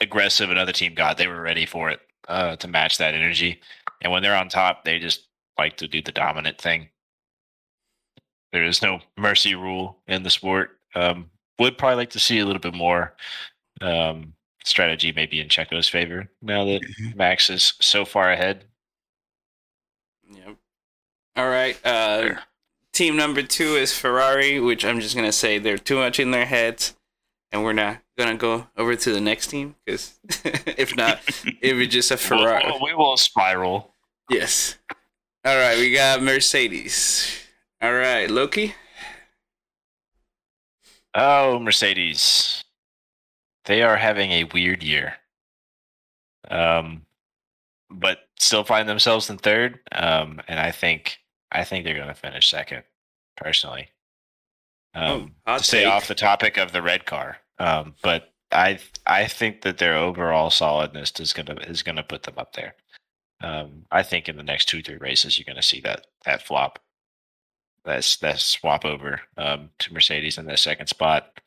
aggressive another team got, they were ready for it uh, to match that energy. And when they're on top, they just like to do the dominant thing. There is no mercy rule in the sport. Um, would probably like to see a little bit more um, strategy, maybe in Checo's favor now that Max is so far ahead. Yep. All right. Uh, team number two is Ferrari, which I'm just gonna say they're too much in their heads, and we're not gonna go over to the next team because *laughs* if not, it would just a *laughs* Ferrari. We'll- we will spiral. Yes. All right, we got Mercedes. All right, Loki. Oh, Mercedes. They are having a weird year. Um, but still find themselves in third. Um, and I think I think they're going to finish second, personally. Um, Oh, to stay take. off the topic of the red car, um, but I I think that their overall solidness is gonna is gonna put them up there. Um, I think in the next two three races you're gonna see that that flop, that's that swap over um, to Mercedes in that second spot.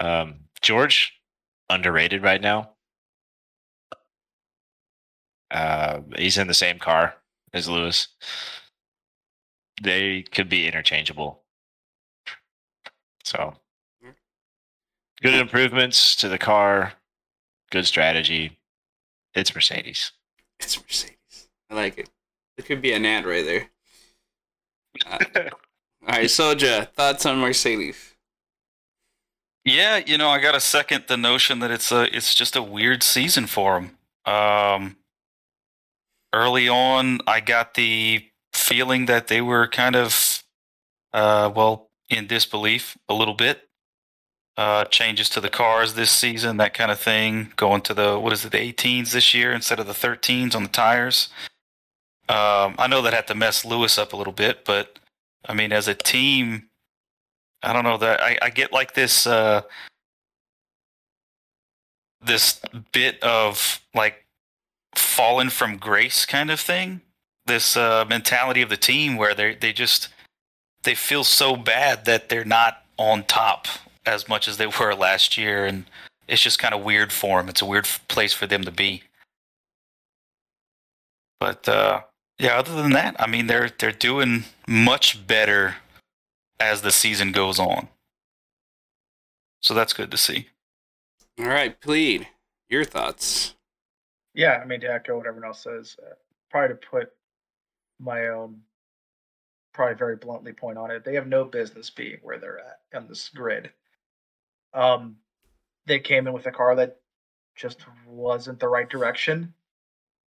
Um, George underrated right now. Uh, he's in the same car as Lewis. They could be interchangeable. So, good improvements to the car, good strategy. It's Mercedes. It's Mercedes. I like it. It could be an ad right there. All right, Soja, thoughts on Mercedes? Yeah, you know, I got to second the notion that it's a it's just a weird season for them. Um, early on, I got the feeling that they were kind of, uh, well, in disbelief a little bit. Uh, changes to the cars this season, that kind of thing. Going to the what is it, the 18s this year instead of the 13s on the tires. Um, I know that had to mess Lewis up a little bit, but I mean, as a team, I don't know that I, I get like this uh this bit of like fallen from grace kind of thing. This uh, mentality of the team where they they just they feel so bad that they're not on top as much as they were last year, and it's just kind of weird for them. It's a weird place for them to be. But uh, yeah, other than that, I mean, they're they're doing much better as the season goes on. So that's good to see. All right, plead your thoughts. Yeah, I mean to echo what everyone else says, uh, probably to put my own, probably very bluntly point on it, they have no business being where they're at on this grid. Um, they came in with a car that just wasn't the right direction,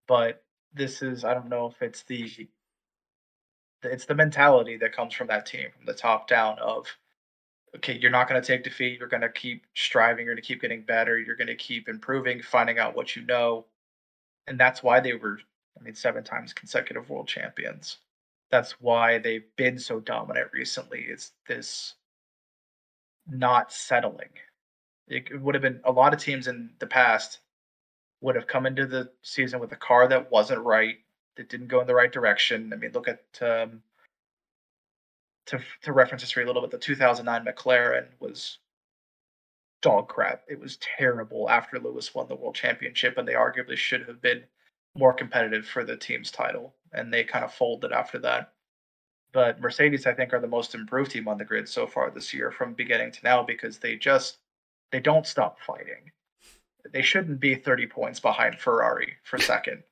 but this is I don't know if it's the it's the mentality that comes from that team from the top down of okay, you're not going to take defeat. You're going to keep striving. You're going to keep getting better. You're going to keep improving, finding out what you know. And that's why they were, I mean, seven times consecutive world champions. That's why they've been so dominant recently. Is this not settling? It would have been a lot of teams in the past would have come into the season with a car that wasn't right, that didn't go in the right direction. I mean, look at um, to to reference history a little bit, the 2009 McLaren was dog crap. It was terrible after Lewis won the world championship, and they arguably should have been more competitive for the team's title, and they kind of folded after that. But Mercedes, I think, are the most improved team on the grid so far this year, from beginning to now, because they just they don't stop fighting. They shouldn't be 30 points behind Ferrari for second.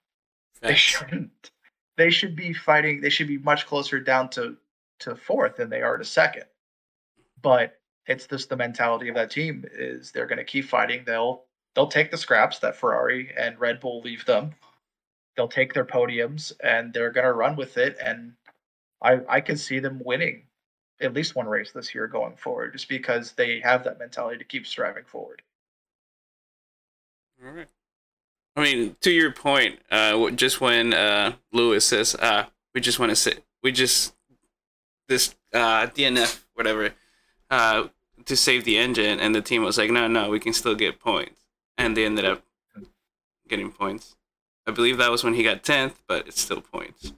They shouldn't. They should be fighting. They should be much closer down to to fourth than they are to second. But it's just the mentality of that team is they're going to keep fighting. They'll they'll take the scraps that Ferrari and Red Bull leave them. They'll take their podiums and they're going to run with it. And I I can see them winning at least one race this year going forward, just because they have that mentality to keep striving forward. All right. I mean, to your point, uh, just when uh, Lewis says, uh, "We just want to sit, we just this uh, DNF whatever uh, to save the engine, and the team was like, no, no, we can still get points, and they ended up getting points. I believe that was when he got tenth, but it's still points.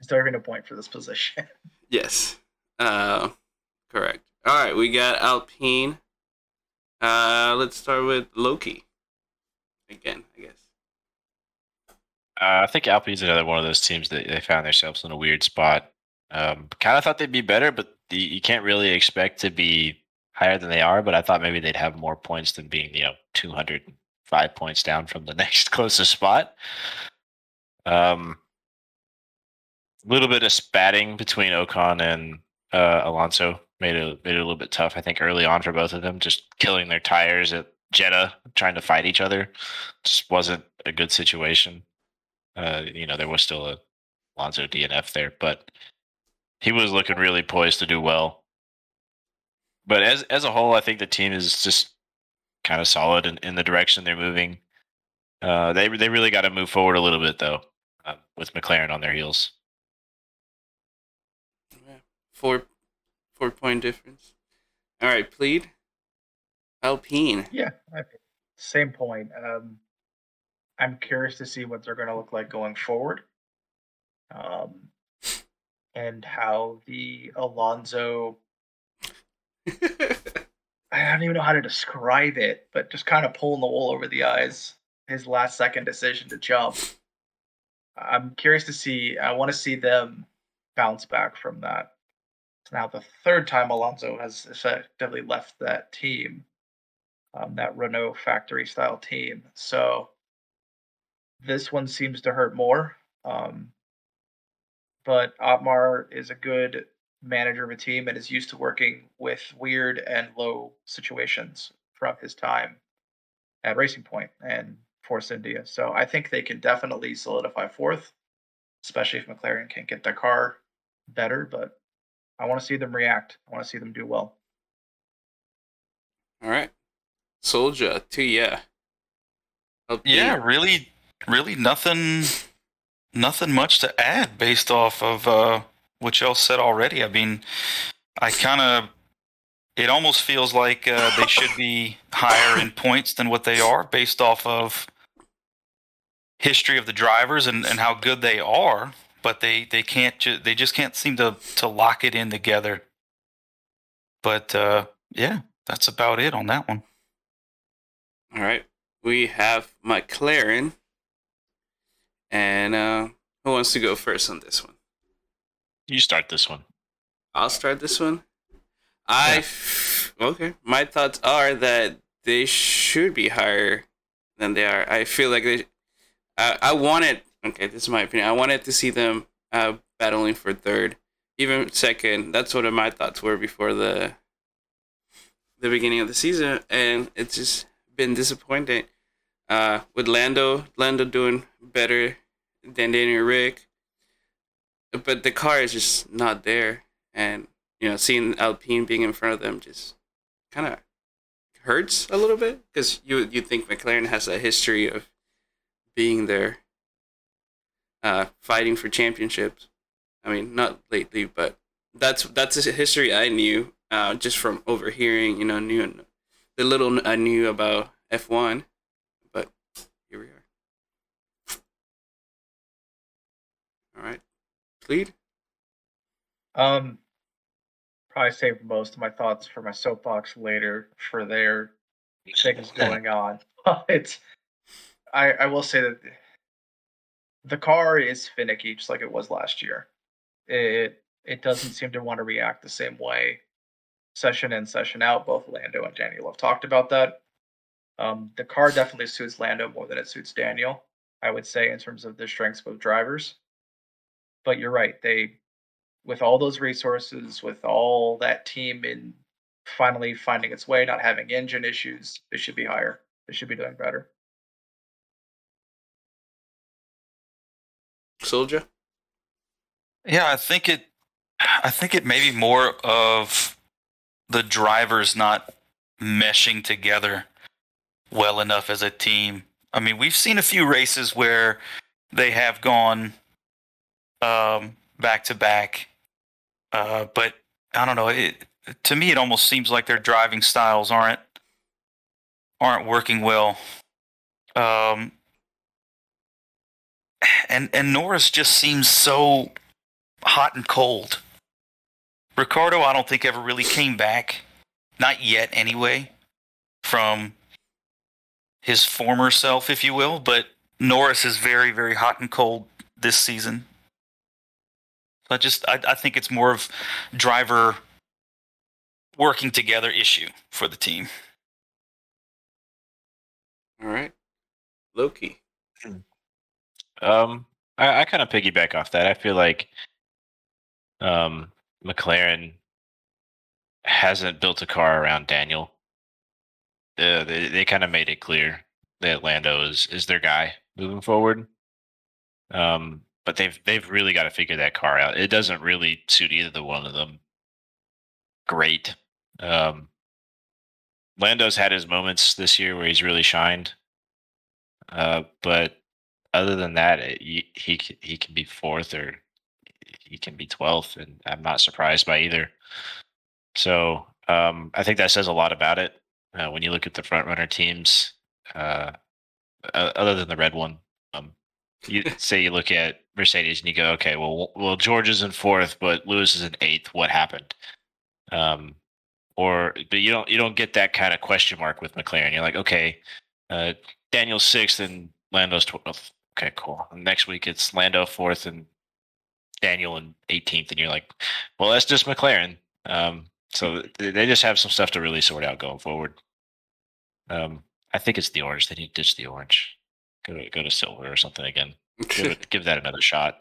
Deserving a point for this position. *laughs* yes, uh, correct. All right, we got Alpine. Uh, let's start with Loki. Again, I guess. Uh, I think Alpine's another one of those teams that they found themselves in a weird spot. Um, kind of thought they'd be better, but the, you can't really expect to be higher than they are. But I thought maybe they'd have more points than being, you know, 205 points down from the *laughs* next closest spot. Um, a little bit of spatting between Ocon and uh, Alonso made it made it a little bit tough. I think early on for both of them, just killing their tires at Jeddah, trying to fight each other, just wasn't a good situation. Uh, you know, there was still a Alonso DNF there, but he was looking really poised to do well. But as as a whole, I think the team is just kind of solid in, in the direction they're moving. Uh, they they really got to move forward a little bit though, uh, with McLaren on their heels. Four four point difference. All right, plead. Alpine. Yeah, same point. Um, I'm curious to see what they're going to look like going forward. Um, and how the Alonso *laughs* I don't even know how to describe it, but just kind of pulling the wool over the eyes. His last second decision to jump. I'm curious to see. I want to see them bounce back from that. It's now the third time Alonso has effectively left that team, um, that Renault factory style team. So this one seems to hurt more. Um, but Otmar is a good manager of a team and is used to working with weird and low situations from his time at Racing Point and Force India. So I think they can definitely solidify fourth, especially if McLaren can get their car better. But I want to see them react. I want to see them do well. All right. Soldier too. yeah. Yeah, really, really nothing nothing much to add based off of uh, what y'all said already. I mean, I kind of it almost feels like uh, they should be higher in points than what they are based off of history of the drivers and, and how good they are but they they can't ju- they just can't seem to to lock it in together but uh yeah that's about it on that one All right. We have McLaren. And uh, who wants to go first on this one? You start this one. I'll start this one. I okay. My thoughts are that they should be higher than they are. I feel like they. I I wanted. Okay, this is my opinion. I wanted to see them uh, battling for third, even second. That's what my thoughts were before the the beginning of the season, and it's just been disappointed Uh, with Lando, Lando doing better than Daniel Rick, but the car is just not there, and you know, seeing Alpine being in front of them just kind of hurts a little bit because you you think McLaren has a history of being there, uh, fighting for championships. I mean, not lately, but that's that's a history I knew uh, just from overhearing. You know, knew the little I knew about F one, but here we are. All right, plead. Um, probably save most of my thoughts for my soapbox later for their things going *laughs* on. *laughs* it's, I I will say that the car is finicky, just like it was last year. It it doesn't seem to want to react the same way, session in session out. Both Lando and Daniel have talked about that. Um, the car definitely suits Lando more than it suits Daniel. I would say in terms of the strengths of both drivers. But you're right. They with all those resources, with all that team in finally finding its way, not having engine issues, it should be higher. It should be doing better. Soldier. Yeah, I think it. I think it may be more of the drivers not meshing together well enough as a team. I mean, we've seen a few races where they have gone um, back to back, uh, but I don't know. It, to me, it almost seems like their driving styles aren't aren't working well. Um, and and Norris just seems so hot and cold. Ricciardo, I don't think ever really came back, not yet anyway, from his former self, if you will. But Norris is very, very hot and cold this season. I just, I, I think it's more of driver working together issue for the team. All right, Loki. Um, I, I kind of piggyback off that. I feel like um, McLaren hasn't built a car around Daniel. Uh, they they kind of made it clear that Lando is, is their guy moving forward. Um, but they've they've really got to figure that car out. It doesn't really suit either the one of them. Great. Um, Lando's had his moments this year where he's really shined. Uh, but other than that, it, he he he can be fourth or he can be twelfth, and I'm not surprised by either. So um, I think that says a lot about it uh, when you look at the front runner teams. Uh, other than the red one, um, you *laughs* say you look at Mercedes and you go, okay, well, well, George is in fourth, but Lewis is in eighth. What happened? Um, or but you don't you don't get that kind of question mark with McLaren. You're like, okay, uh, Daniel's sixth and Lando's twelfth. Okay, cool. And next week it's Lando fourth and Daniel in 18th, and you're like, well, that's just McLaren. Um, so they just have some stuff to really sort out going forward. Um, I think it's the orange. They need to ditch the orange. Go to go to silver or something again. Give, it, *laughs* give that another shot.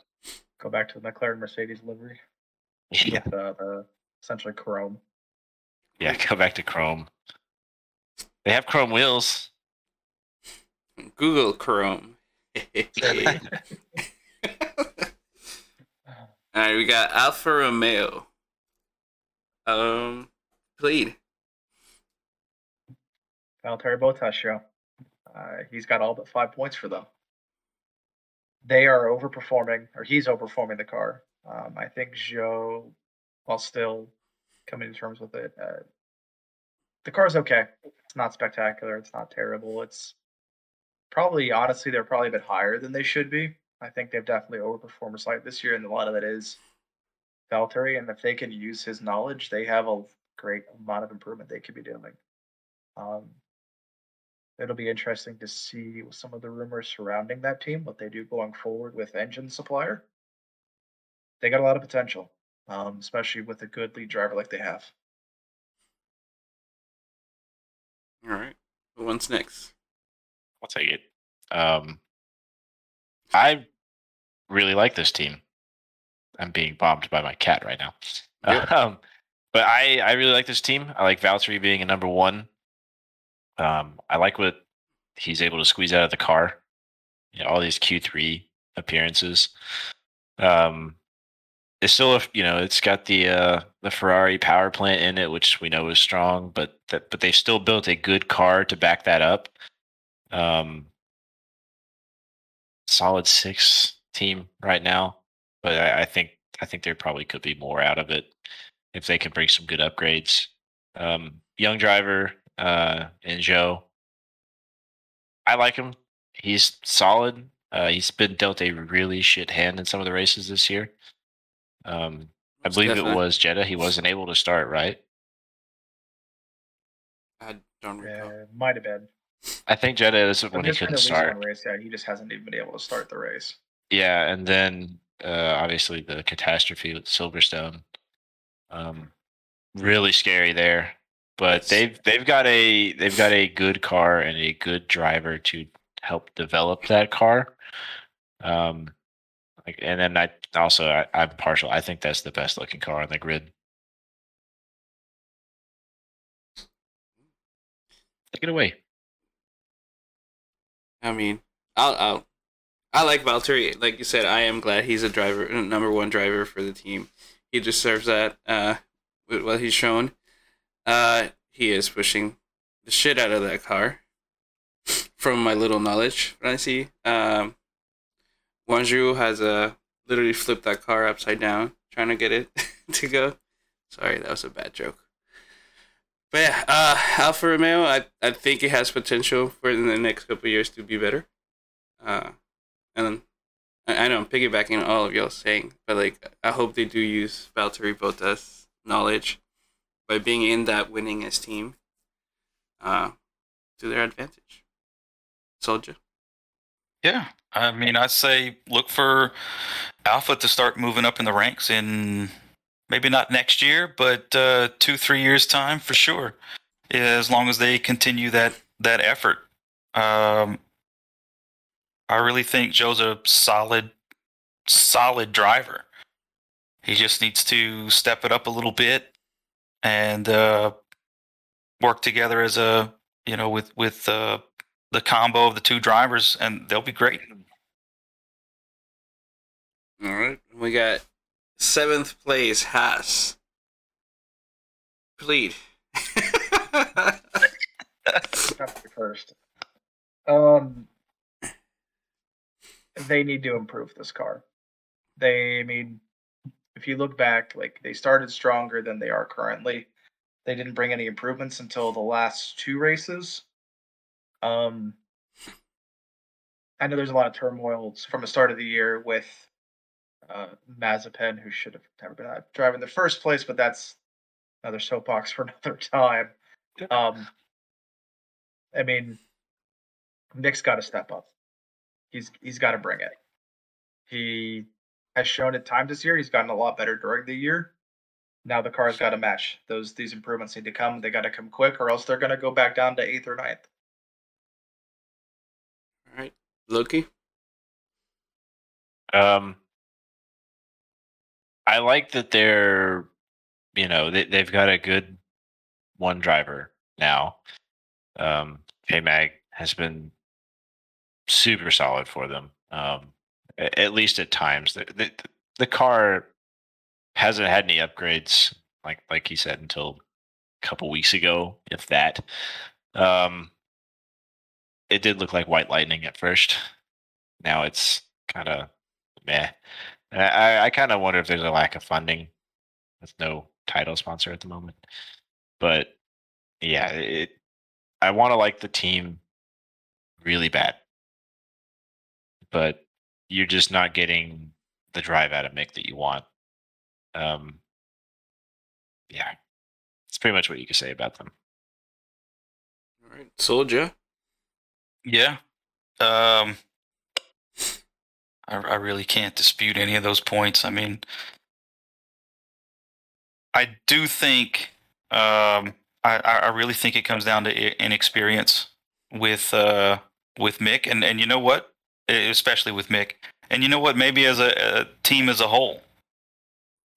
Go back to the McLaren Mercedes livery *laughs* Yeah, with uh, the essentially chrome. yeah. Go back to Chrome. They have Chrome wheels. Google Chrome. *laughs* All right, we got Alfa Romeo. Um, plead. Valtteri Bottas show. Uh, he's got all but five points for them. They are overperforming, or he's overperforming the car. Um, I think Zhou, while still coming to terms with it, uh, the car's okay. It's not spectacular. It's not terrible. It's probably honestly they're probably a bit higher than they should be. I think they've definitely overperformed slightly this year, and a lot of that is Valtteri. And if they can use his knowledge, they have a great amount of improvement they could be doing. Um, it'll be interesting to see some of the rumors surrounding that team, what they do going forward with engine supplier. They got a lot of potential, um, especially with a good lead driver like they have. All right. What's next? I'll take it. Um, I really like this team. I'm being bombed by my cat right now. Yep. *laughs* Um, but I, I really like this team. I like Valtteri being a number one. Um, I like what he's able to squeeze out of the car. You know, all these Q3 appearances. Um, it's still, a, you know, it's got the uh, the Ferrari power plant in it, which we know is strong, but that, but they still built a good car to back that up. Um, solid six team right now, but I, I think I think there probably could be more out of it if they can bring some good upgrades. Um, young driver uh, and Zhou, I like him. He's solid. Uh, he's been dealt a really shit hand in some of the races this year. Um, I believe Definitely. it was Jeddah. He wasn't able to start, right? I don't recall. Yeah, might have been. I think Jeddah is when he couldn't start. Race, yeah, he just hasn't even been able to start the race. Yeah, and then uh, obviously the catastrophe with Silverstone. Um, really scary there, but they've they've got a they've got a good car and a good driver to help develop that car. Um, like, and then I also I, I'm partial. I think that's the best looking car on the grid. Take it away. I mean, I'll, I'll I like Valtteri. Like you said, I am glad he's a driver, number one driver for the team. He deserves that. Uh, with what he's shown, uh, he is pushing the shit out of that car. *sniffs* From my little knowledge, what I see, um, Guanyu has uh, literally flipped that car upside down trying to get it *laughs* to go. Sorry, that was a bad joke. But yeah, uh, Alfa Romeo, I, I think it has potential for in the next couple years to be better. Uh, and I, I know I'm piggybacking on all of y'all saying, but like I hope they do use Valtteri Bottas' knowledge by being in that winningest team uh, to their advantage. Soldier. Yeah, I mean, I say look for Alfa to start moving up in the ranks in maybe not next year, but uh, two, three years time for sure. As long as they continue that that effort, um, I really think Zhou's a solid, solid driver. He just needs to step it up a little bit and uh, work together as a you know with with uh, the combo of the two drivers, and they'll be great. All right, we got seventh place Haas. Plead. first. Um, they need to improve this car. They, I mean, if you look back, like they started stronger than they are currently. They didn't bring any improvements until the last two races. Um, I know there's a lot of turmoil from the start of the year with uh, Mazepin, who should have never been driving in the first place, but that's another soapbox for *laughs* another time. Um, I mean, Mick's got to step up. He's he's got to bring it. He has shown at times this year he's gotten a lot better during the year. Now the car's got to match those. These improvements need to come. They got to come quick, or else they're going to go back down to eighth or ninth. All right, Loki. Um, I like that they're, you know, they, they've got a good one driver now. Um, Mag has been super solid for them. Um, at least at times, the, the, the car hasn't had any upgrades, like like he said, until a couple weeks ago, if that. Um, it did look like white lightning at first. Now it's kind of meh. I, I kind of wonder if there's a lack of funding with no title sponsor at the moment. But yeah, it. I want to like the team really bad, but you're just not getting the drive out of Mick that you want. Um, yeah, it's pretty much what you can say about them. All right, Soldier. Yeah. Um, I, I really can't dispute any of those points. I mean, I do think, um, I, I really think it comes down to inexperience with uh, with Mick, and and you know what, especially with Mick, and you know what, maybe as a, a team as a whole,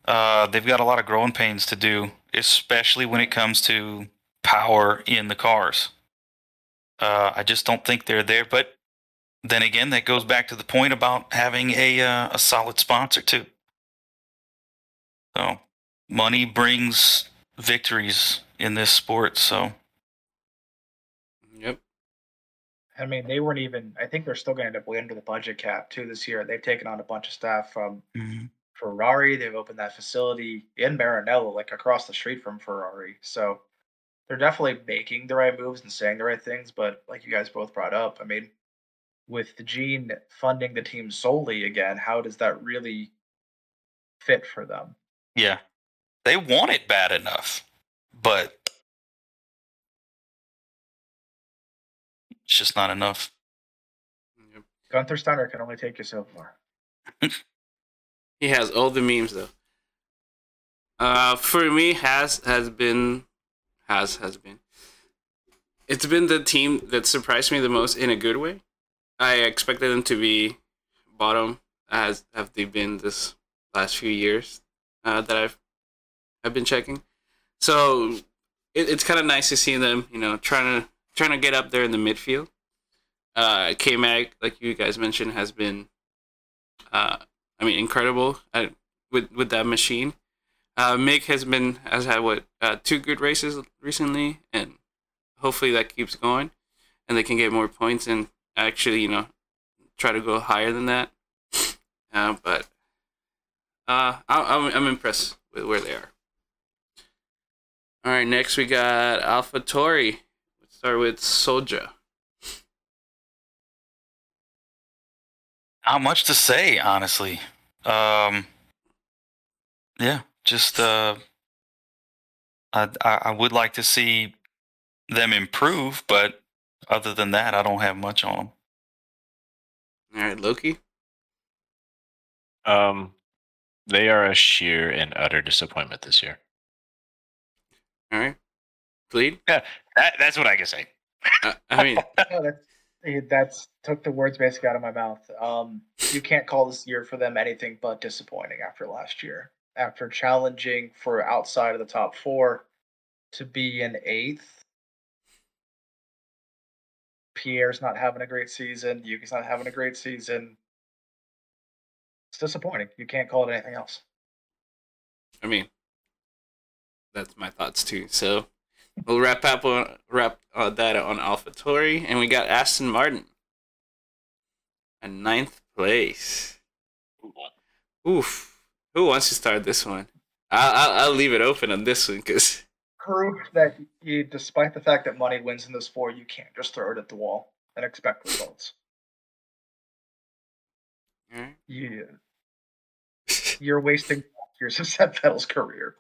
uh, they've got a lot of growing pains to do, especially when it comes to power in the cars. Uh, I just don't think they're there. But then again, that goes back to the point about having a uh, a solid sponsor too. So money brings victories in this sport. So. Yep. I mean, they weren't even. I think they're still going to end up way under the budget cap too this year. They've taken on a bunch of staff from mm-hmm. Ferrari. They've opened that facility in Maranello, like across the street from Ferrari. So they're definitely making the right moves and saying the right things. But like you guys both brought up, I mean, with Gene funding the team solely again, how does that really fit for them? Yeah, they want it bad enough, but it's just not enough. Gunther Steiner can only take you so far. *laughs* he has all the memes though. Uh, for me, has has been has has been. It's been the team that surprised me the most in a good way. I expected them to be bottom as have they been this last few years uh, that I've I've been checking. So it, it's kind of nice to see them, you know, trying to trying to get up there in the midfield. Uh, K Mag, like you guys mentioned, has been, uh, I mean, incredible at, with with that machine. Uh, Mick has been has had what uh, two good races recently, and hopefully that keeps going, and they can get more points and actually, you know, try to go higher than that. *laughs* Uh, but uh, I, I'm I'm impressed with where they are. All right, next we got AlphaTauri. Let's start with Soldier. Not much to say, honestly. Um, yeah, just uh, I, I would like to see them improve, but other than that, I don't have much on them. All right, Loki. Um, they are a sheer and utter disappointment this year. All right, plead. Yeah, that, that's what I can say. Uh, I mean, *laughs* no, that's that's took the words basically out of my mouth. Um, you can't call this year for them anything but disappointing after last year after challenging for outside of the top four to be an eighth. Pierre's not having a great season. Yuki's not having a great season. It's disappointing. You can't call it anything else. I mean, that's my thoughts too. So we'll wrap up on wrap uh, that on AlphaTauri, and we got Aston Martin, a ninth place. Oof. Who wants to start this one? I'll, I'll, I'll leave it open on this one because proof that you, despite the fact that money wins in this four, you can't just throw it at the wall and expect results. Right. Yeah. You're wasting years of Seb Vettel's career.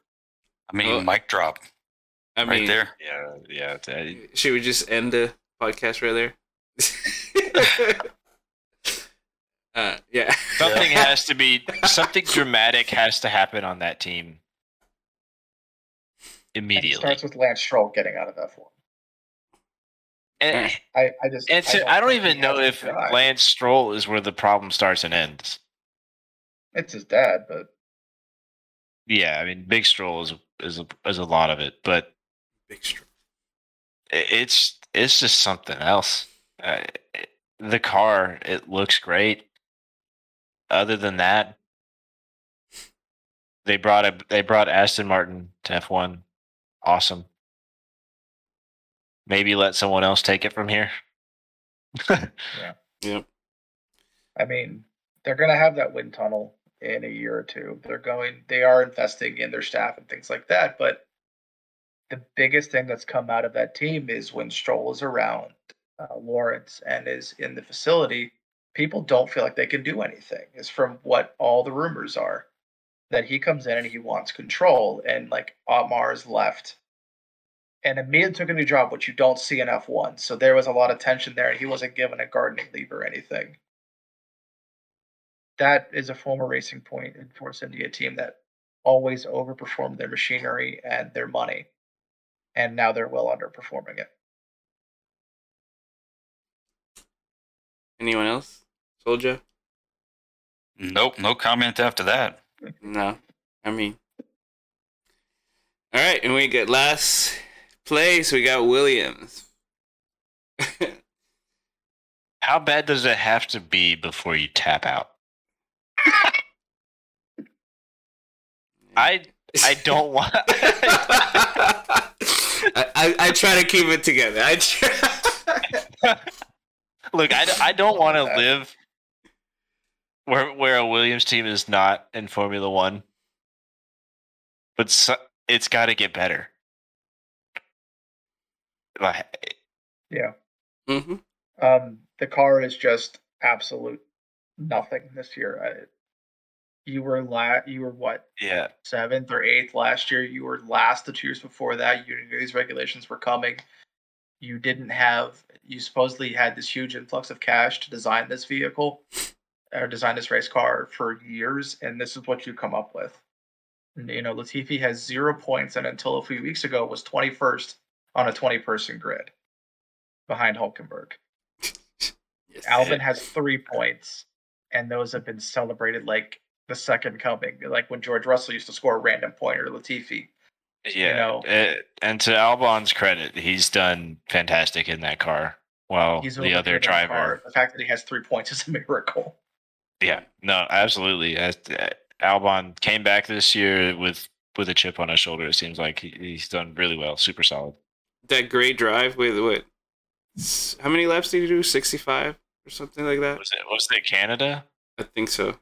I mean, well, mic drop. I right mean, there. Yeah, yeah. Should we just end the podcast right there? *laughs* *laughs* Uh, yeah. Something has to be something dramatic has to happen on that team immediately. It starts with Lance Stroll getting out of F one. And *laughs* I, I just and so, I don't, I don't even know if drive. Lance Stroll is where the problem starts and ends. It's his dad, but yeah, I mean, Big Stroll is is a, is a lot of it, but Big Stroll. It's it's just something else. Uh, the car, it looks great other than that, they brought a they brought Aston Martin to F one. Awesome. Maybe let someone else take it from here. *laughs* yeah. Yep. I mean, they're gonna have that wind tunnel in a year or two. They're going they are investing in their staff and things like that, but the biggest thing that's come out of that team is when Stroll is around, uh, Lawrence, and is in the facility, people don't feel like they can do anything. Is from what all the rumors are that he comes in and he wants control, and like Otmar's left and immediately took a new job, which you don't see in F1. So there was a lot of tension there, and he wasn't given a gardening leave or anything. That is a former Racing Point and Force India team that always overperformed their machinery and their money, and now they're well underperforming it. Anyone else? Soldier? Nope, no comment after that. No. I mean, all right, and we get last place. We got Williams. *laughs* How bad does it have to be before you tap out? I I don't *laughs* want. I, I, I try to keep it together. I try. *laughs* Look, I, I don't want to live where where a Williams team is not in Formula One, but so, it's got to get better. Like, Yeah. hmm Um, the car is just absolute nothing this year. I, you were la- You were what yeah, seventh or eighth last year. You were last the two years before that. You knew these regulations were coming. You didn't have. You supposedly had this huge influx of cash to design this vehicle or design this race car for years, and this is what you come up with. And, you know, Latifi has zero points, and until a few weeks ago was 21st on a 20-person grid behind Hulkenberg. *laughs* Yes. Albon has three points, and those have been celebrated like the second coming, like when George Russell used to score a random point or Latifi. yeah. know. uh, and to Albon's credit, he's done fantastic in that car. While He's the other driver. The fact that he has three points is a miracle. Yeah, no, absolutely. As- Albon came back this year with with a chip on his shoulder. It seems like he, he's done really well, super solid. that great drive with what? How many laps did he do? Sixty-five or something like that. Was it was it Canada? I think so.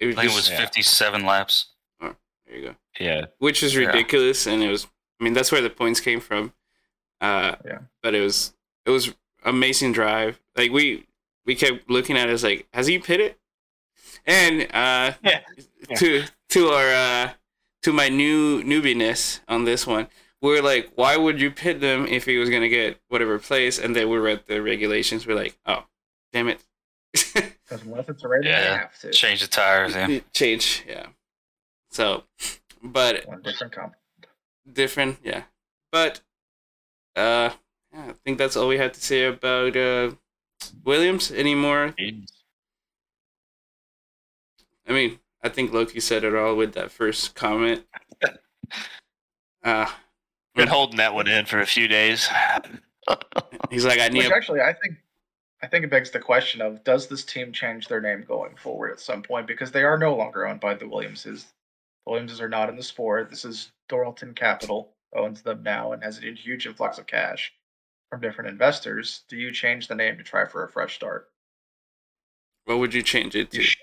It was I think it was yeah. 57 laps. there you go. Yeah, Which is Yeah. ridiculous, and it was. I mean, that's where the points came from. Uh, Yeah. But it was it was amazing drive. Like we we kept looking at it as like, has he pitted? And uh, Yeah. Yeah. to to our uh, to my new newbiness on this one, we're like, why would you pit them if he was gonna get whatever place? And then we read the regulations. We're like, oh, damn it. *laughs* Because unless it's a race, Yeah. have to. Change the tires, yeah. Change, yeah. So, but One different comp. different, yeah. But uh, yeah, I think that's all we had to say about uh, Williams. Any more? I mean, I think Loki said it all with that first comment. Uh, *laughs* been holding that one in for a few days. *laughs* he's like, I need. Which actually, I think, I think it begs the question of does this team change their name going forward at some point because they are no longer owned by the Williamses. The Williamses are not in the sport. This is Dorilton Capital owns them now and has a huge influx of cash from different investors. Do you change the name to try for a fresh start? what would you change it You to?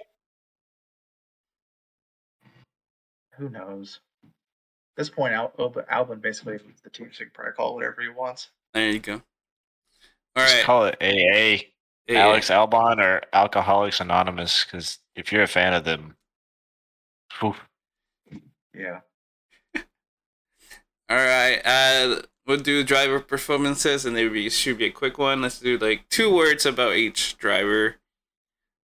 Who knows? At this point, Al- Al- Albon basically leads the team, so he can probably call it whatever he wants. There you go. All Just right, call it AA, Hey, Alex Albon, or Alcoholics Anonymous. Because if you're a fan of them, whew, Yeah. *laughs* All right. Uh, we'll do driver performances, and there be should be a quick one. Let's do like two words about each driver.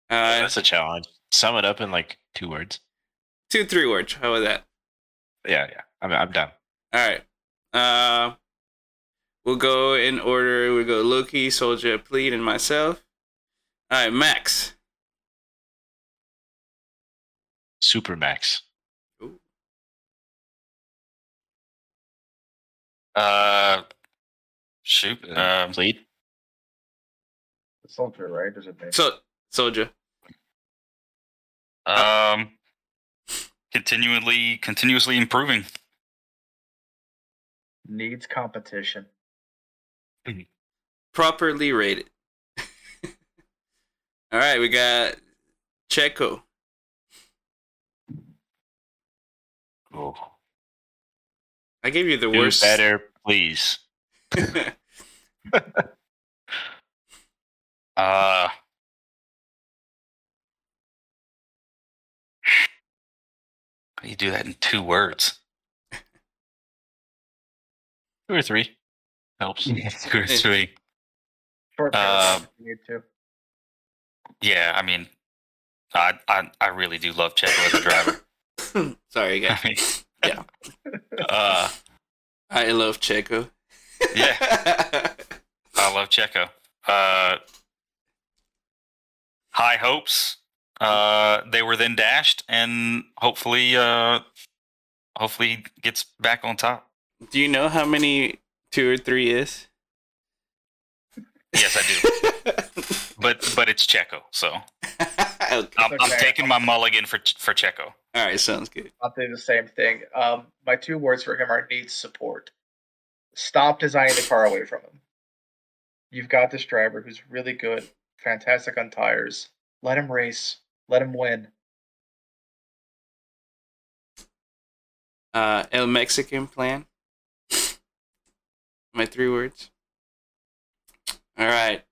Uh, that's a challenge. Sum it up in like two words. Two, three words. How about that? Yeah, yeah. I'm I'm down. All right. Uh, we'll go in order. We'll go Loki, Soldier, Plead, and myself. All right, Max. Super Supermax. Uh, shoot. Um, Plead. The soldier, right? Does it make So, Soldier. um, continually, continuously improving. needs competition? Properly rated. *laughs* All right, we got Checo. Oh. I gave you the Do worst. better, please. *laughs* *laughs* Uh, you do that in two words? Two or three helps. *laughs* two or three. Short Uh, paragraph if you need to. Yeah, I mean, I I, I really do love Checo as a driver. *coughs* Sorry, guys. *laughs* I mean, Yeah. uh, I love Checo. Yeah. *laughs* I love Checo. Uh, high hopes. Uh, they were then dashed, and hopefully, uh, hopefully he gets back on top. Do you know how many two or three is? Yes, I do. *laughs* but but it's Checo, so *laughs* okay. I'm, I'm Okay. taking my mulligan for for Checo. All right, sounds good. I'll do the same thing. Um, my two words for him are needs support. Stop designing the car away from him. You've got this driver who's really good, fantastic on tires. Let him race. Let him win. Uh, El Mexican plan. My three words. All right.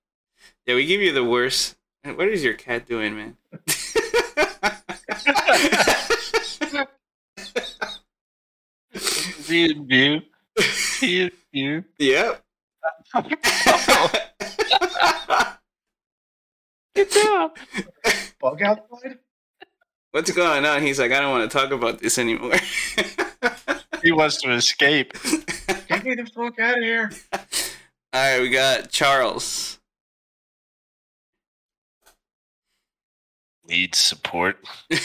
Yeah, we give you the worst. What is your cat doing, man? View, view, view, view. yep. *laughs* Good job. *laughs* Bug outside? What's going on? He's like, I don't want to talk about this anymore. *laughs* He wants to escape. Get me the fuck out of here. *laughs* All right, we got Charles. Need support. *laughs*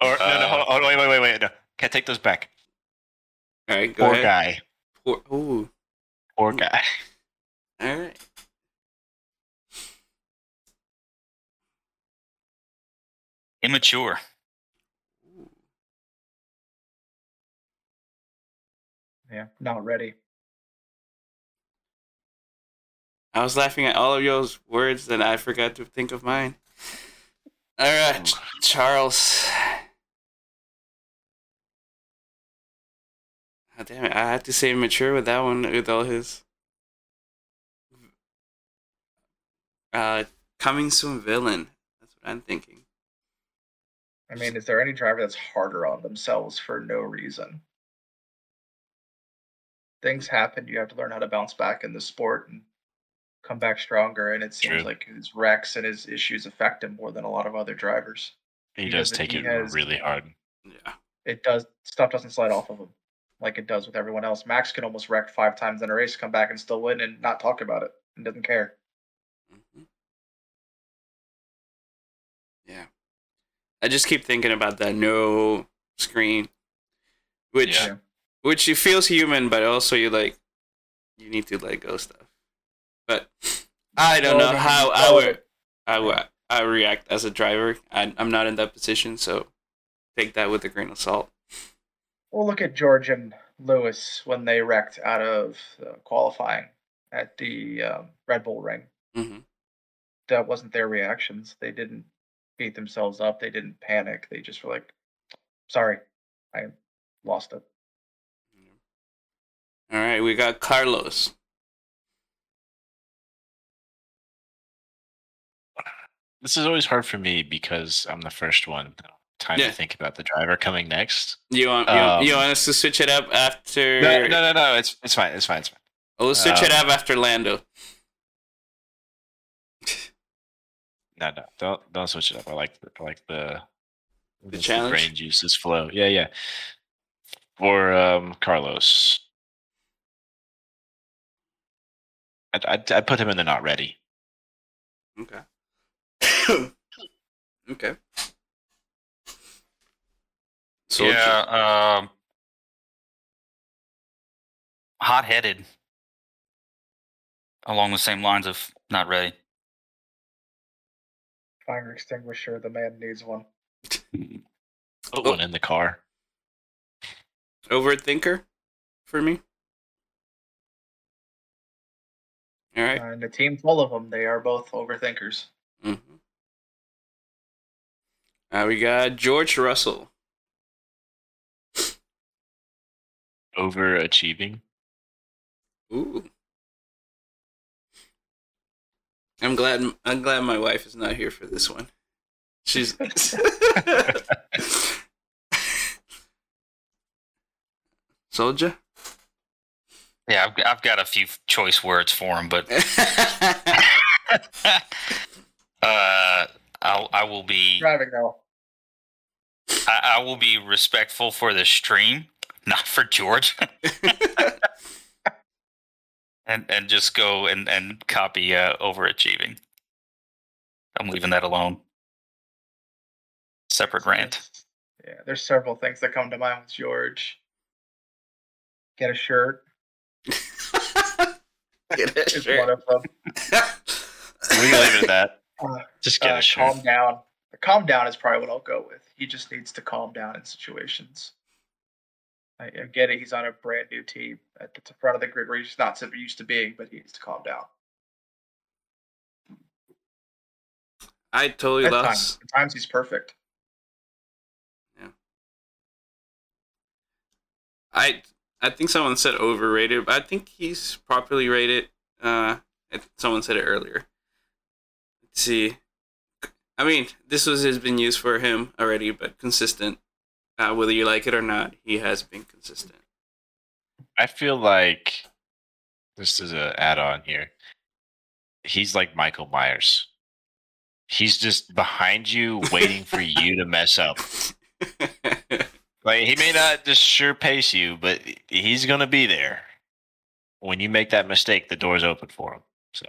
Or no, no, Uh, hold hold wait, wait, wait, wait. No, can't take those back. All right, go Poor ahead. guy. Poor, ooh. Poor guy. All right. Immature. Yeah, not ready. I was laughing at all of y'all's words and I forgot to think of mine. All right, Ch- Charles. Oh, damn it, I had to say mature with that one with all his. Uh, coming soon villain. That's what I'm thinking. I mean, is there any driver that's harder on themselves for no reason? Things happen. You have to learn how to bounce back in the sport and come back stronger. And it seems True. like his wrecks and his issues affect him more than a lot of other drivers. He He does take he it has- really hard. Yeah. It does stuff doesn't slide off of him like it does with everyone else. Max can almost wreck five times in a race, come back and still win and not talk about it and doesn't care. hmm Yeah. I just keep thinking about that no screen, which Yeah. which you feels human, but also you like you need to let go stuff. But I don't know how mean, I would I would I react as a driver. I, I'm not in that position, so take that with a grain of salt. Well, look at George and Lewis when they wrecked out of uh, qualifying at the um, Red Bull ring. hmm That wasn't their reactions. They didn't beat themselves up. They didn't panic. They just were like, "Sorry, I lost it." All right, we got Carlos. This is always hard for me because I'm the first one. Time Yeah. to think about the driver coming next. You want you, want- you Um, want us to switch it up after? No, no, no, no. It's it's fine. It's fine. It's fine. We'll switch it um, up after Lando. No, no. Don't don't switch it up. I like the, I like the The lets challenge? brain juices flow. Yeah, yeah. For um, Carlos, I'd, I'd I'd put him in the not ready. Okay. *coughs* okay. So yeah, um, hot headed. Along the same lines of not ready. Fire extinguisher. The man needs one. Put Oh. one in the car. overthinker for me. All right. And a team full of them. They are both overthinkers. hmm Uh, we got George Russell. Overachieving. Ooh. I'm glad. I'm glad my wife is not here for this one. She's. *laughs* Soldier. Yeah, I've, I've got a few choice words for him, but *laughs* uh, I'll, I will be Driving though. I, I will be respectful for the stream, not for George, *laughs* and and just go and and copy uh, overachieving. I'm leaving that alone. Separate rant. Yeah, there's several things that come to mind with George. Get a shirt *laughs* Get a *laughs* shirt. one of them. *laughs* We leave it at that. Uh, Just get uh, a shirt. calm down. Calm down is probably what I'll go with. He just needs to calm down in situations. I, I get it. He's on a brand new team at the front of the grid where he's not so used to being, but he needs to calm down. I totally At lost. times, at times he's perfect. Yeah. I I think someone said overrated, but I think he's properly rated. Uh, someone said it earlier. Let's see. I mean, this was has been used for him already, but consistent. Uh, whether you like it or not, he has been consistent. I feel like this is an add-on here. He's like Michael Myers. He's just behind you, waiting for you to mess up. *laughs* Like he may not just sure pace you, but he's gonna be there. When you make that mistake, the door's open for him. So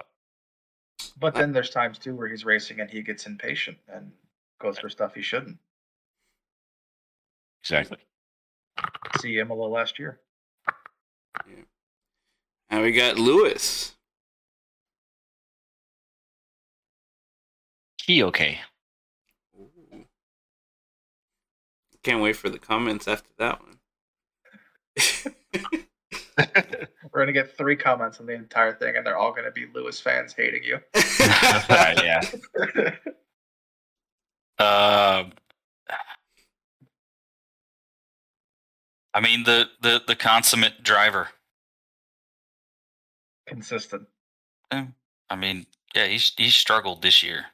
But then there's times too where he's racing and he gets impatient and goes for stuff he shouldn't. Exactly. See Imola last year. Yeah. And we got Lewis. He okay. Ooh. Can't wait for the comments after that one. *laughs* *laughs* We're gonna get three comments on the entire thing, and they're all gonna be Lewis fans hating you. *laughs* Right, yeah. Um, I mean the the the consummate driver. Consistent. I mean, yeah, he's he's struggled this year.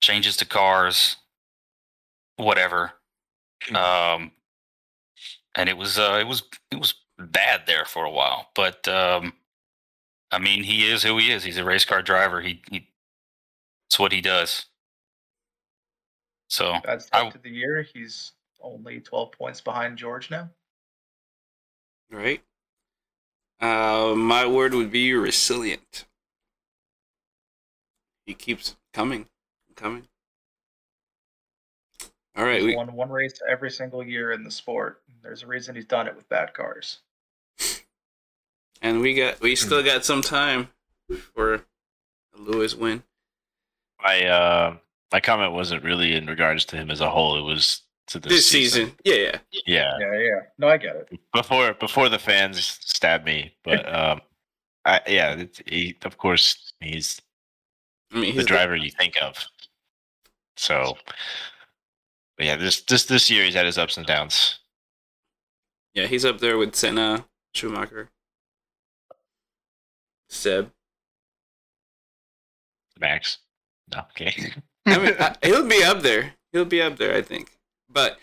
Changes to cars, whatever. Um, and it was uh, it was it was bad there for a while. But um, I mean, he is who he is. He's a race car driver. He he, it's what he does. So I- start to the year. He's only 12 points behind George now. Right? Uh, my word would be resilient. He keeps coming, coming. All right, He's we won one race every single year in the sport. There's a reason he's done it with bad cars. and we got we still got some time for a Lewis win. My uh, my comment wasn't really in regards to him as a whole. It was to this, This season, yeah, yeah. Yeah. Yeah, yeah. No, I get it. Before before the fans stab me, but *laughs* um, I yeah, he of course he's I mean, the he's driver you think of. So, but yeah, this this this year he's had his ups and downs. yeah, he's up there with Senna, Schumacher, Seb. Max, no, okay. I mean, I, he'll be up there. He'll be up there, I think. But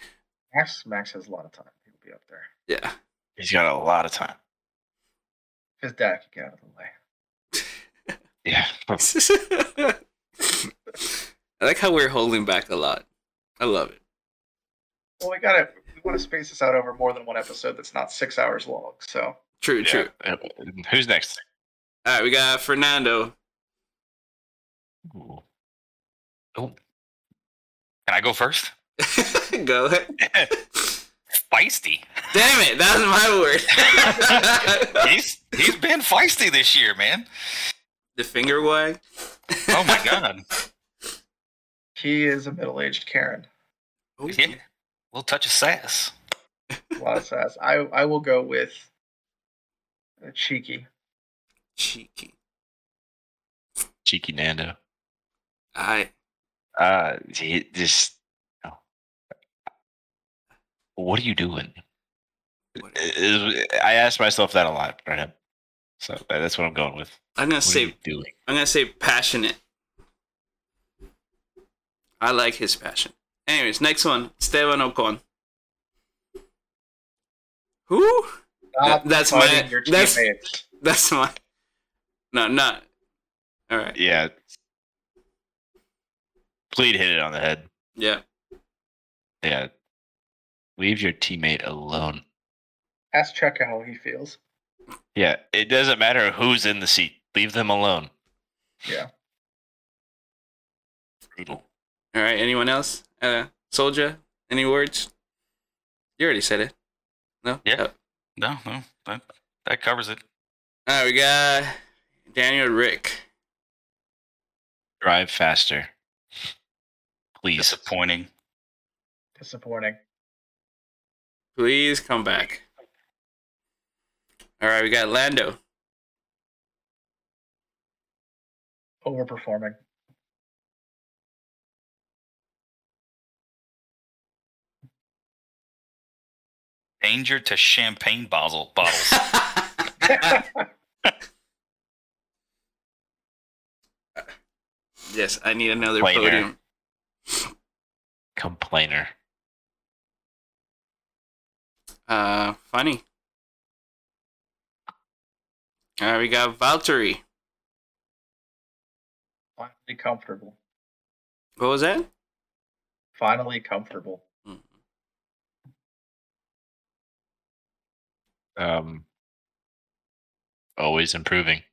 Max Max has a lot of time. He'll be up there. yeah, he's got a lot of time. His dad can get out of the way. *laughs* *laughs* Yeah, I like how we're holding back a lot. I love it. Well, we gotta we want to space this out over more than one episode that's not six hours long. So True, yeah. true. Uh, Who's next? All right, we got Fernando. Ooh. oh, can I go first? *laughs* Go ahead. *laughs* Feisty. Damn it, that's my word. *laughs* he's he's been feisty this year, man. the finger wag. Oh my god. he is a middle aged Karen. Ooh. Yeah. Little touch of sass. A lot of sass. I I will go with uh, cheeky. Cheeky. Cheeky Nando. I Uh, he just no, what are you doing? It- it- I ask myself that a lot right now. So that's what I'm going with. I'm gonna What say doing? I'm gonna say passionate. I like his passion. Anyways, next one, Esteban Ocon. Who? Stop that's my- your that's- That's my. No, not. All right. Yeah. Plead hit it on the head. Yeah. Yeah. Leave your teammate alone. Ask Checo how he feels. Yeah, it doesn't matter who's in the seat. Leave them alone. Yeah. Brutal. All right. Anyone else? Uh, Soldier. Any words? You already said it. No. Yeah. Oh. No, no, that that covers it. All right. We got Daniel Rick. Drive faster. Please. Disappointing. Disappointing. Please come back. All right. We got Lando. Overperforming. Danger to champagne bottle *laughs* bottles. yes, I need another Plainer. podium. Complainer. Uh, funny. All right, we got Valtteri. Finally comfortable. What was that? Finally comfortable. Um always improving.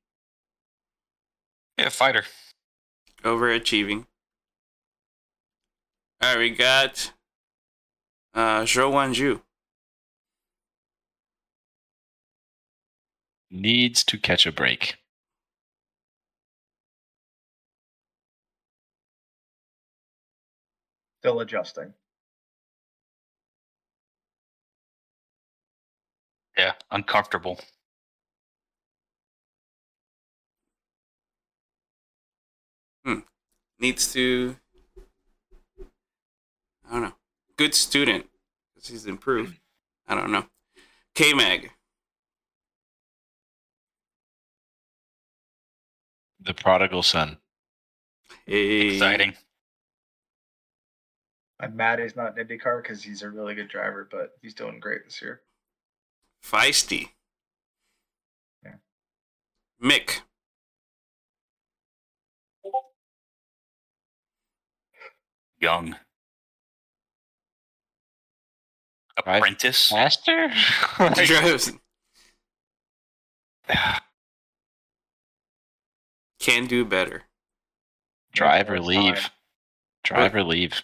yeah, fighter. Overachieving. All right, we got uh, Zhou Guanyu. Needs to catch a break. Still adjusting. Yeah, uncomfortable. Hmm. Needs to. I don't know. Good student. 'cause he's improved. I don't know. K Mag. The prodigal son. Hey. Exciting. I'm mad he's not in IndyCar because he's a really good driver, but he's doing great this year. Feisty. Yeah. Mick. Young. Right. Apprentice. Faster? *laughs* Drives. *laughs* Can do better. Drive or Most of the leave. time. Drive or leave.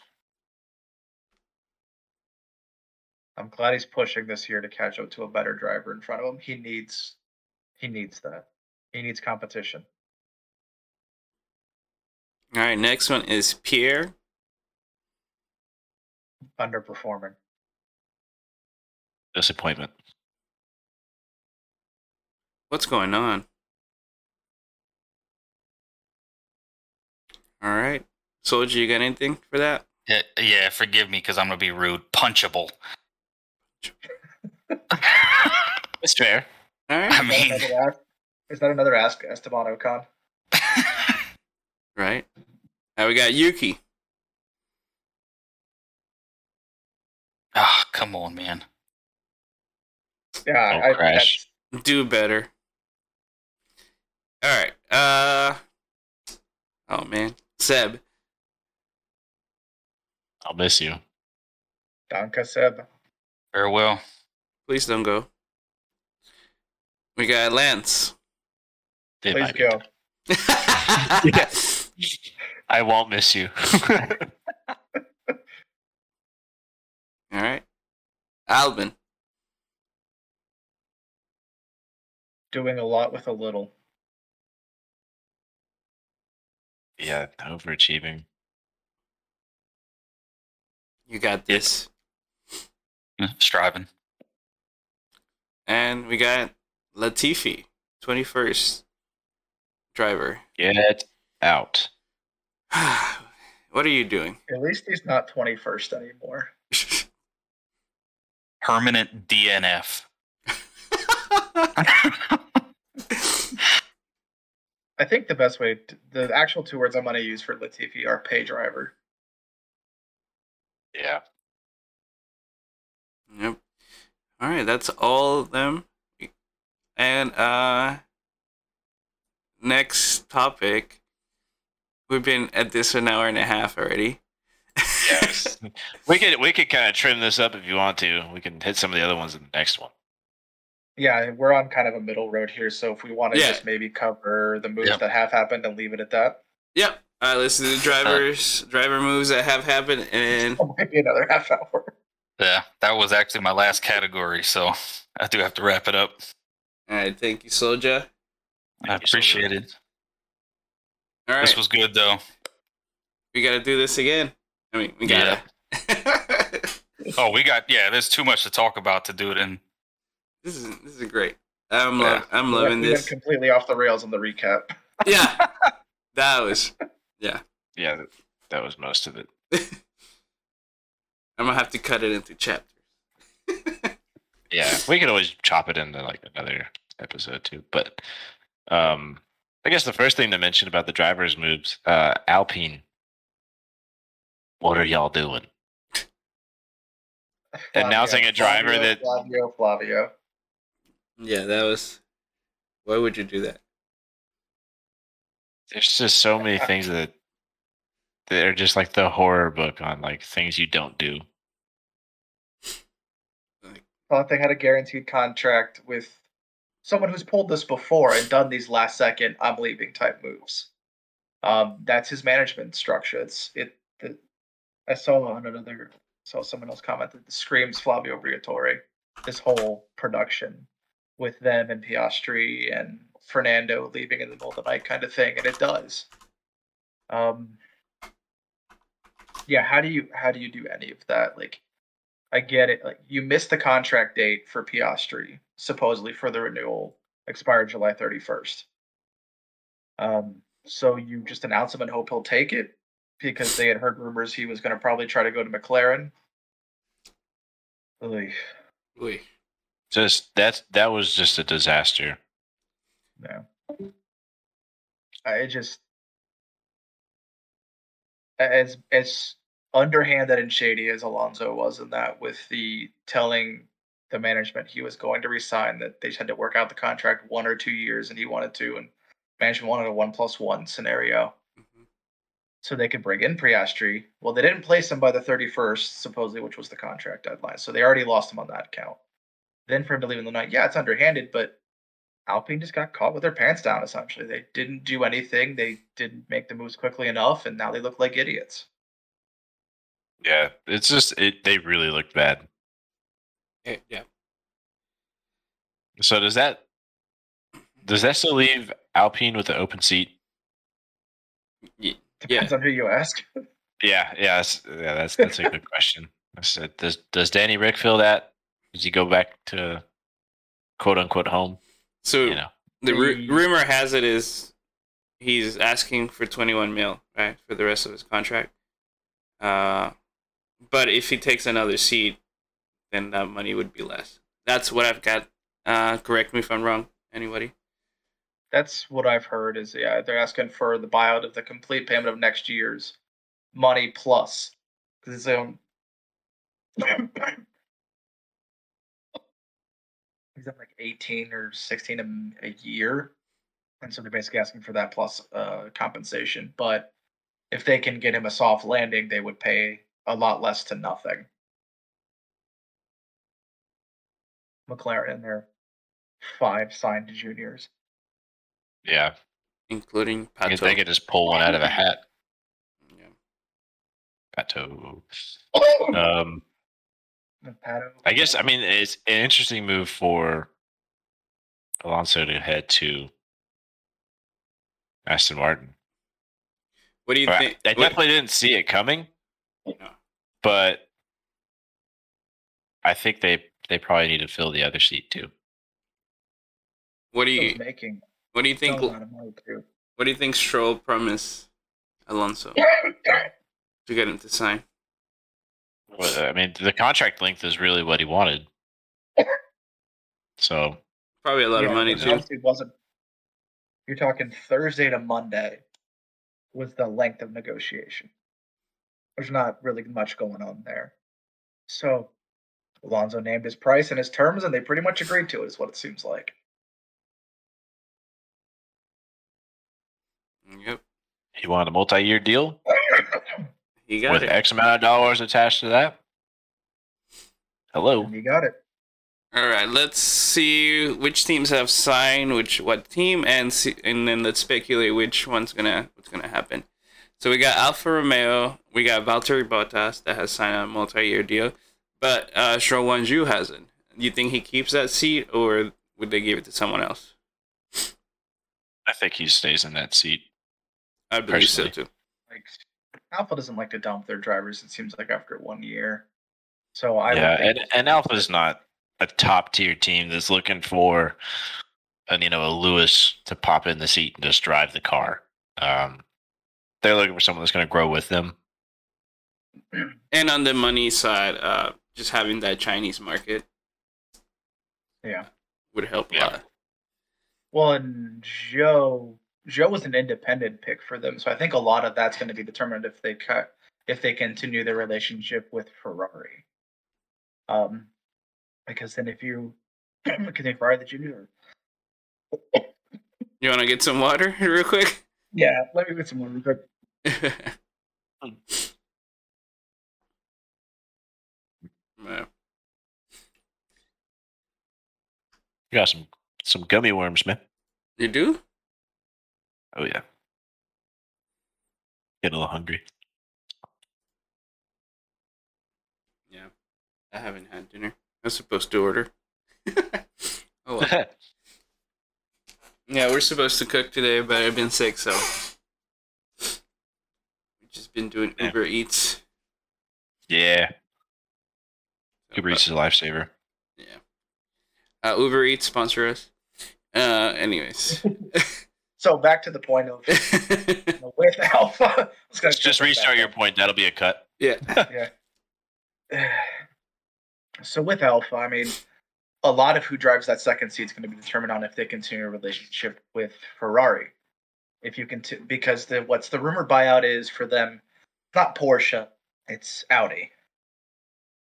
I'm glad he's pushing this year to catch up to a better driver in front of him. He needs he needs that. He needs competition. All right, next one is Pierre. Underperforming. Disappointment. What's going on? All right. Soldier, you got anything for that? Yeah, yeah, forgive me because I'm gonna be rude. Punchable. *laughs* It's fair. All I right. Is that mean, another ask, is that another ask Esteban Ocon? Right. Now we got Yuki. ah, come on, man. Yeah, Oh, I, crash. Do better. All right. Uh. Oh man, Seb. I'll miss you. Danka Seb. Farewell. Please don't go. We got Lance. They Please might be- go. *laughs* I won't miss you. *laughs* All right. Albon. Doing a lot with a little. Yeah, overachieving. You got this. Mm-hmm, striving. And we got Latifi, 21st driver. Get out. *sighs* what are you doing? At least he's not 21st anymore. permanent DNF. *laughs* *laughs* I think the best way, to, the actual two words I'm going to use for Latifi are pay driver. Yeah. Yep. All right, that's all of them. And uh next topic. We've been at this an hour and a half already. Yes. *laughs* we could we could kind of trim this up if you want to. We can hit some of the other ones in the next one. Yeah, we're on kind of a middle road here, so if we want to Yeah. just maybe cover the moves Yep. that have happened and leave it at that, Yep. All right, let's do the drivers, uh, driver moves that have happened, and *laughs* it might be another half hour. Yeah, that was actually my last category, so I do have to wrap it up. all right, thank you, Soldier. I you, Soldier. appreciate it. All right, This was good though. we gotta do this again. I mean, we gotta. *laughs* Oh, we got yeah. There's too much to talk about to do it in. This is this is great. I'm Yeah. lo- I'm We went- loving we went this. completely off the rails on the recap. *laughs* Yeah, *laughs* that was. Yeah, that, that was most of it. *laughs* I'm gonna have to cut it into chapters. Yeah, we could always chop it into like another episode too. But um, I guess the first thing to mention about the drivers' moves, uh, Alpine. What are y'all doing? Announcing a driver Flavio, that- Flavio, Flavio. Yeah, that was. Why would you do that? There's just so many things that that are just like the horror book on like things you don't do. thought they had a guaranteed contract with someone who's pulled this before and done these last second I'm leaving type moves. Um, that's his management structure. It's it. The, I saw on another saw someone else comment that screams Flavio Briatore. This whole production with them and Piastri and Fernando leaving in the middle of the night kind of thing, and it does. Um, yeah, how do you how do you do any of that? Like, I get it. Like you missed the contract date for Piastri, supposedly for the renewal, expired July 31st. Um, so you just announce him and hope he'll take it because they had heard rumors he was going to probably try to go to McLaren. Oy, Wait. Just that's that was just a disaster. Yeah. I just as as underhanded and shady as Alonso was in that, with the telling the management he was going to resign, that they just had to work out the contract one or two years, and he wanted to, and management wanted a one plus one scenario, Mhm. so they could bring in Piastri. Well, they didn't place him by the thirty first, supposedly, which was the contract deadline, so they already lost him on that count. Then for him to leave in the night, yeah, it's underhanded, but Alpine just got caught with their pants down. Essentially, they didn't do anything. They didn't make the moves quickly enough, and now they look like idiots. Yeah, it's just it. They really looked bad. Yeah, yeah. So does that does that still leave Alpine with an open seat? Depends on who you ask. *laughs* Yeah, yeah, that's, yeah. That's that's a good question. I said, does does Danny Ric feel that? Does he go back to quote unquote home? So You know, the ru- rumor has it is he's asking for 21 mil, right, for the rest of his contract. Uh, but if he takes another seat, then that money would be less. That's what I've got. Uh, correct me if I'm wrong. Anybody? That's what I've heard. Is yeah, they're asking for the buyout of the complete payment of next year's money plus because it's um. He's at like 18 or 16 a year. And so they're basically asking for that plus uh, compensation. But if they can get him a soft landing, they would pay a lot less to nothing. McLaren and their five signed juniors. yeah. Including I guess Pato. they could just pull one out of a hat. Yeah. Pato. *coughs* Um, Pato. I guess I mean it's an interesting move for Alonso to head to Aston Martin. What do you I, think? I what- definitely didn't see it coming, Yeah. but I think they they probably need to fill the other seat too. What do you making What do you think? some amount of money too. What do you think Stroll promised Alonso *laughs* to get him to sign? Well, uh, I mean, the contract length is really what he wanted. So Probably a lot of money too. obviously wasn't. You're talking Thursday to Monday was the length of negotiation. There's not really much going on there. So Alonso named his price and his terms, and they pretty much agreed to it, is what it seems like. Yep. he wanted a multi-year deal *laughs* He got with it. X amount of dollars attached to that. Hello. You got it. All right, let's see which teams have signed which what team, and see, and then let's speculate which one's gonna what's gonna happen. So we got Alfa Romeo, we got Valtteri Bottas that has signed a multi-year deal, but uh, Stroll Guanyu hasn't. Do you think he keeps that seat, or would they give it to someone else? I think he stays in that seat. I believe so Personally. too. Like Alfa doesn't like to dump their drivers. It seems like after one year. So I yeah, think and, and Alfa's not a top tier team that's looking for, an, you know, a Lewis to pop in the seat and just drive the car. Um, they're looking for someone that's going to grow with them. *clears throat* And on the money side, uh, just having that Chinese market yeah. would help a Yeah. lot. Well, and Zhou Zhou was an independent pick for them, so I think a lot of that's going to be determined if they cut if they continue their relationship with Ferrari. Um, because then if you *clears throat* continue Ferrari, the junior. *laughs* You want to get some water *laughs* real quick? Yeah, let me get some water real quick. *laughs* Yeah. You got some some gummy worms, man. You do? Oh yeah. Get a little hungry. Yeah. I haven't had dinner. I was supposed to order. *laughs* oh well. *laughs* Yeah, we're supposed to cook today, but I've been sick, so we've just been doing Yeah. Uber Eats. yeah. So, Uber Eats is a lifesaver. Yeah. Uh, Uber Eats sponsor us. Uh, anyways. *laughs* So back to the point of *laughs* with Alfa. I was gonna Just, just restart your point. That'll be a cut. yeah. Yeah. *sighs* So with Alfa, I mean, a lot of who drives that second seat is going to be determined on if they continue a relationship with Ferrari. If you can, because the what's the rumored buyout is for them, not Porsche, it's Audi.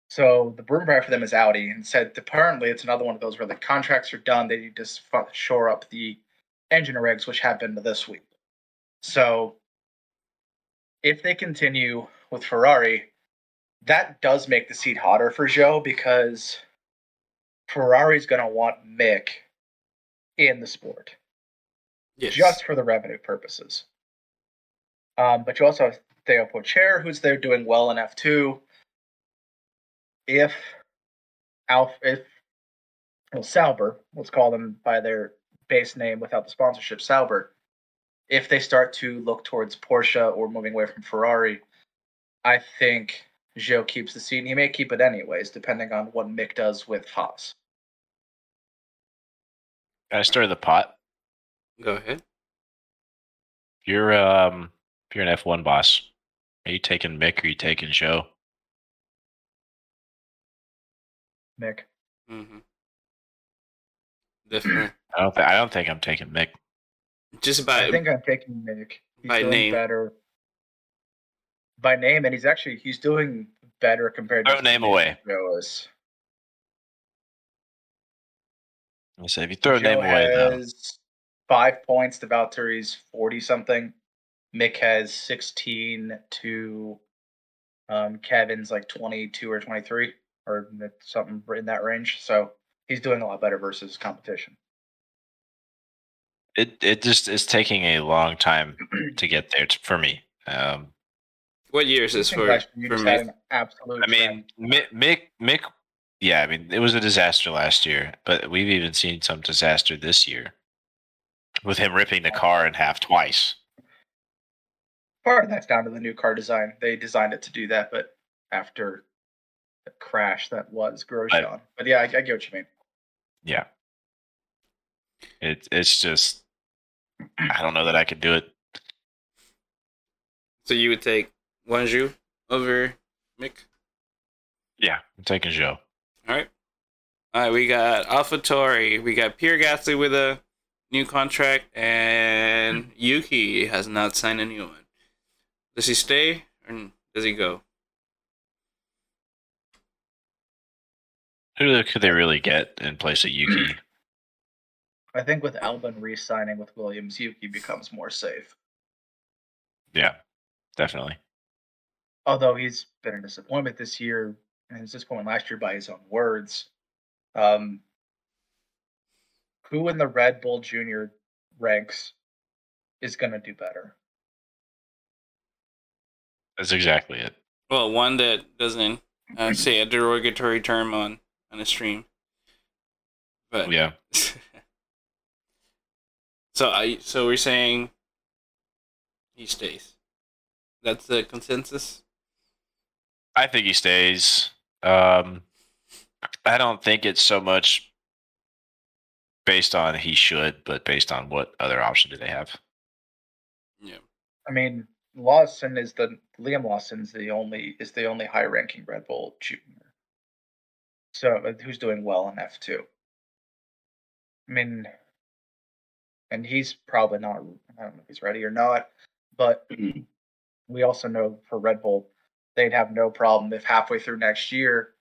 So the rumor buyout for them is Audi, and said apparently it's another one of those where the contracts are done. They need to shore up the engine regs, which happened this week. So if they continue with Ferrari, that does make the seat hotter for Zhou because Ferrari's going to want Mick in the sport Yes. just for the revenue purposes. Um, but you also have Theo Pourchaire, who's there doing well in F2. If Alf, if well, Sauber, let's call them by their base name without the sponsorship, Sauber. If they start to look towards Porsche or moving away from Ferrari, I think Zhou keeps the seat. And he may keep it anyways, depending on what Mick does with Haas. Can I stir the pot? Go ahead. If you're um if you're an F one boss, are you taking Mick or are you taking Zhou? Mick. Mm-hmm. Definitely. *clears throat* I don't think I don't think I'm taking Mick. just by. I think I'm taking Mick. He's by doing name. better by name, and he's actually he's doing better compared to Throw name away. Zhou is. I say if you throw a Zhou name away, though, has five points to Valtteri's forty something. Mick has sixteen to um, Kevin's like twenty two or twenty three or something in that range. So he's doing a lot better versus competition. it it just is taking a long time *clears throat* to get there t- for me. Um, what year is this for? last year you For just me? had absolute. I mean, Mick, Mick, Mick, yeah, I mean, it was a disaster last year, but we've even seen some disaster this year with him ripping the car in half twice. part of that's down to the new car design. They designed it to do that, but after the crash that was Grosjean. But yeah, I, I get what you mean. Yeah, it it's just I don't know that I could do it. So you would take Guanyu over Mick? Yeah, I'm taking Zhou. All right. All right, we got AlphaTauri. We got Pierre Gasly with a new contract, and Yuki has not signed a new one. Does he stay or does he go? Who could they really get in place of Yuki? *clears throat* I think with Albon re-signing with Williams, Yuki becomes more safe. Yeah, definitely. Although he's been a disappointment this year, and his disappointment last year by his own words. Um, who in the Red Bull Junior ranks is going to do better? That's exactly it. Well, one that doesn't uh, *clears throat* say a derogatory term on on a stream. But Yeah. *laughs* so I so we're saying he stays. That's the consensus. I think he stays. Um, I don't think it's so much based on he should, but based on what other option do they have? Yeah. I mean, Lawson is the Liam Lawson's the only is the only high ranking Red Bull junior. So uh, who's doing well in F two? I mean, and he's probably not. I don't know if he's ready or not, but we also know for Red Bull, they'd have no problem if halfway through next year,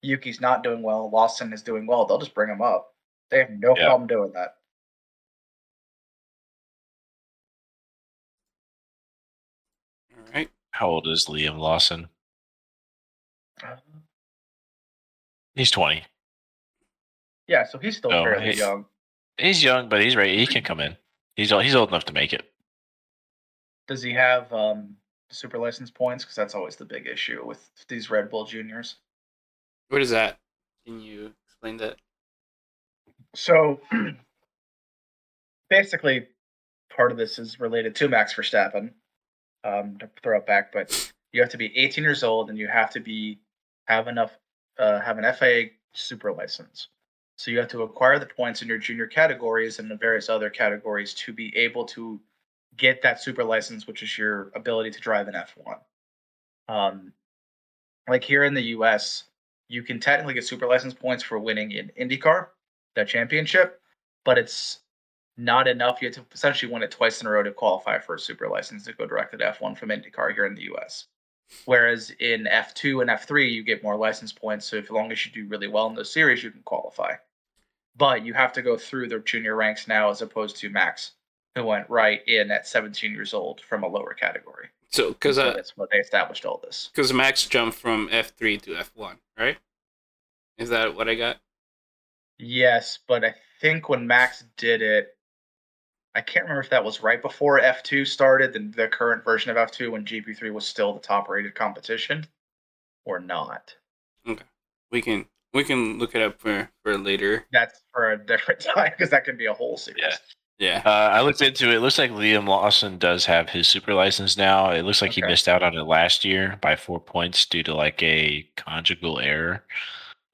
Yuki's not doing well, Lawson is doing well. They'll just bring him up. They have no Yeah. problem doing that. All right. How old is Liam Lawson? He's 20. Yeah, so he's still No, fairly he- young. He's young, but he's ready. He can come in. He's old, he's old enough to make it. Does he have um, super license points? Because that's always the big issue with these Red Bull juniors. What is that? Can you explain that? So *clears throat* basically, part of this is related to Max Verstappen. Um, to throw it back, but you have to be 18 years old and you have to be have enough uh, have an FIA super license. So you have to acquire the points in your junior categories and the various other categories to be able to get that super license, which is your ability to drive an F1. Um, like here in the US, you can technically get super license points for winning in IndyCar, that championship, but it's not enough. You have to essentially win it twice in a row to qualify for a super license to go direct to F1 from IndyCar here in the US. Whereas in F2 and F3, you get more license points. So if as long as you do really well in those series, you can qualify. But you have to go through the junior ranks now, as opposed to Max, who went right in at 17 years old from a lower category. So, because So uh, that's what they established all this. because Max jumped from F three to F one, right? Is that what I got? Yes, but I think when Max did it, I can't remember if that was right before F2 started, the, the current version of F2, when GP3 was still the top rated competition, or not. Okay. We can we can look it up for for later. That's for a different *laughs* time because that could be a whole series. Yeah. Yeah. Uh, I looked into it. It looks like Liam Lawson does have his super license now. It looks like he missed out on it last year by four points due to like a conjugal error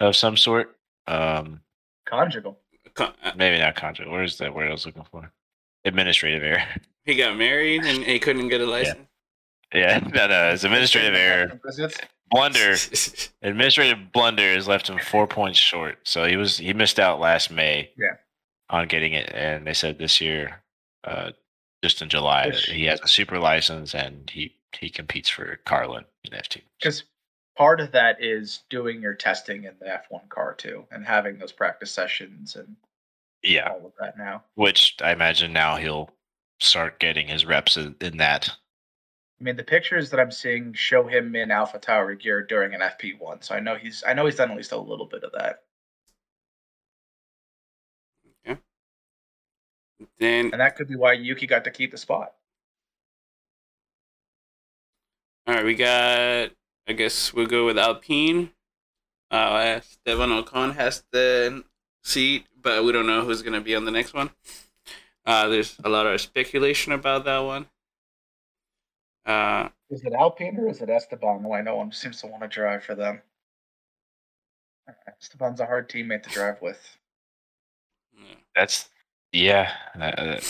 of some sort. Um, Conjugal. Co- uh, maybe not conjugal. Where's that word I was looking for? Administrative error. *laughs* He got married and he couldn't get a license. yeah, *laughs* no, no, it's administrative error. Blunder. *laughs* Administrative blunder has left him four points short. So he was he missed out last May. Yeah. On getting it, and they said this year, uh, just in July, he has a super license and he he competes for Carlin in F2. Because part of that is doing your testing in the F1 car too, and having those practice sessions and Yeah, all of that now. which I imagine now he'll start getting his reps in, in that. I mean, the pictures that I'm seeing show him in AlphaTauri gear during an FP1, so I know he's I know he's done at least a little bit of that. Then And that could be why Yuki got to keep the spot. all right, we got. I guess we'll go with Alpine. Uh, Esteban Ocon has the seat, but we don't know who's gonna be on the next one. Uh, there's a lot of speculation about that one. Uh, Is it Alpine or is it Esteban? Well, I know one seems to want to drive for them. Uh, Esteban's a hard teammate to drive with. yeah. That's yeah. that- uh,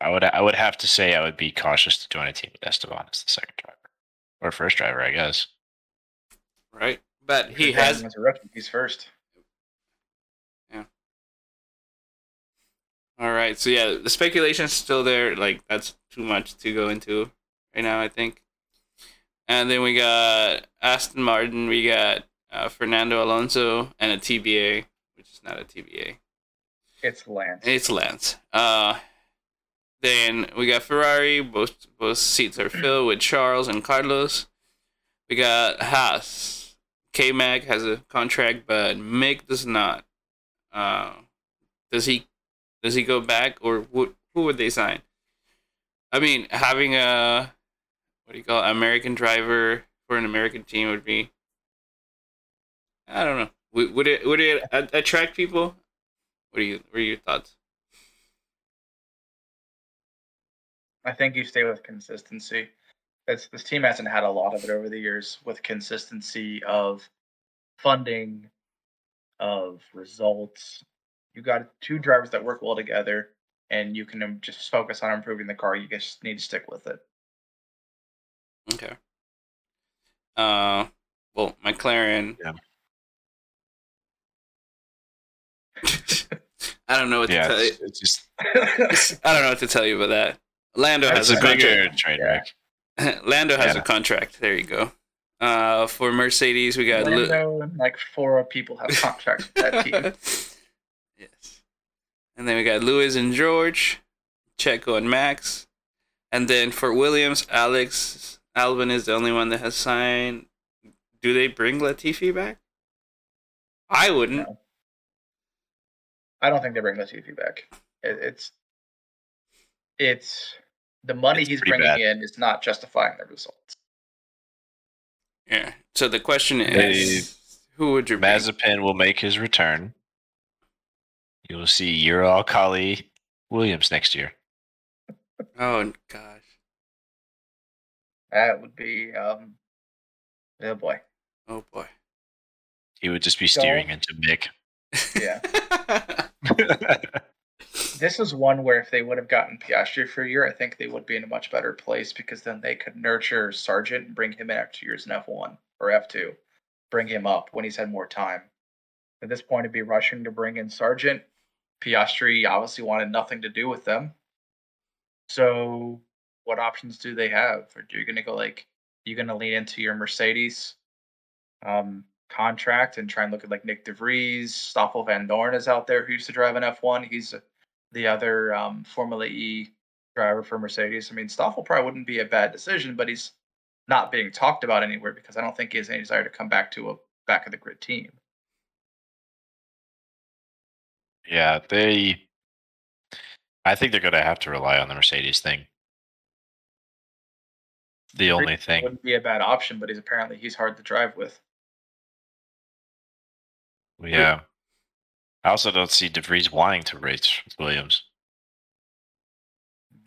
I would I would have to say I would be cautious to join a team with Esteban as the second driver or first driver, I guess. right? But he has driving as a rookie. He's first. Right. So yeah, the speculation's still there. Like that's too much to go into right now. I think. And then we got Aston Martin. We got uh, Fernando Alonso and a TBA, which is not a TBA. It's Lance. It's Lance. Uh, then we got Ferrari. Both both seats are filled with Charles and Carlos. We got Haas. K Mag has a contract, but Mick does not. Uh, does he? Does he go back, or who? Who would they sign? I mean, having a what do you call it, American driver for an American team would be. I don't know. Would, would it would it attract people? What are you? What are your thoughts? I think you stay with consistency. It's, this team hasn't had a lot of it over the years with consistency of funding, of results. You got two drivers that work well together, and you can just focus on improving the car. You just need to stick with it. Okay. Uh, well, McLaren. Yeah. *laughs* I don't know what Yeah, to tell you. it's, it's just *laughs* I don't know what to tell you about that. Lando has a a bigger contract. train wreck. *laughs* Lando has Yeah. a contract. There you go. Uh, for Mercedes, we got Lu- Lando and like four people have contracts with that team. Yes, and then we got Lewis and George, Checo and Max, and then for Williams, Alex Albon is the only one that has signed. Do they bring Latifi back? I wouldn't. No. I don't think they bring Latifi back. It, it's it's the money It's he's bringing bad. in is not justifying the results. Yeah. So the question is, who would you bring? Mazepin will make his return. You'll see Uralkali Williams next year. Oh gosh. That would be um oh boy. Oh boy. He would just be steering into Mick. Yeah. *laughs* This is one where if they would have gotten Piastri for a year, I think they would be in a much better place because then they could nurture Sargent and bring him in after two years in F1 or F2. Bring him up when he's had more time. At this point, it'd be rushing to bring in Sargent. Piastri obviously wanted nothing to do with them. So, what options do they have? Are you going to go like, you're going to lean into your Mercedes um, contract and try and look at like Nyck de Vries? Stoffel Vandoorne is out there who used to drive an F1. He's the other um, Formula E driver for Mercedes. I mean, Stoffel probably wouldn't be a bad decision, but he's not being talked about anywhere because I don't think he has any desire to come back to a back of the grid team. Yeah, they. I think they're going to have to rely on the Mercedes thing. The only thing. Wouldn't be a bad option, but he's apparently he's hard to drive with. Yeah. I also don't see de Vries wanting to race with Williams.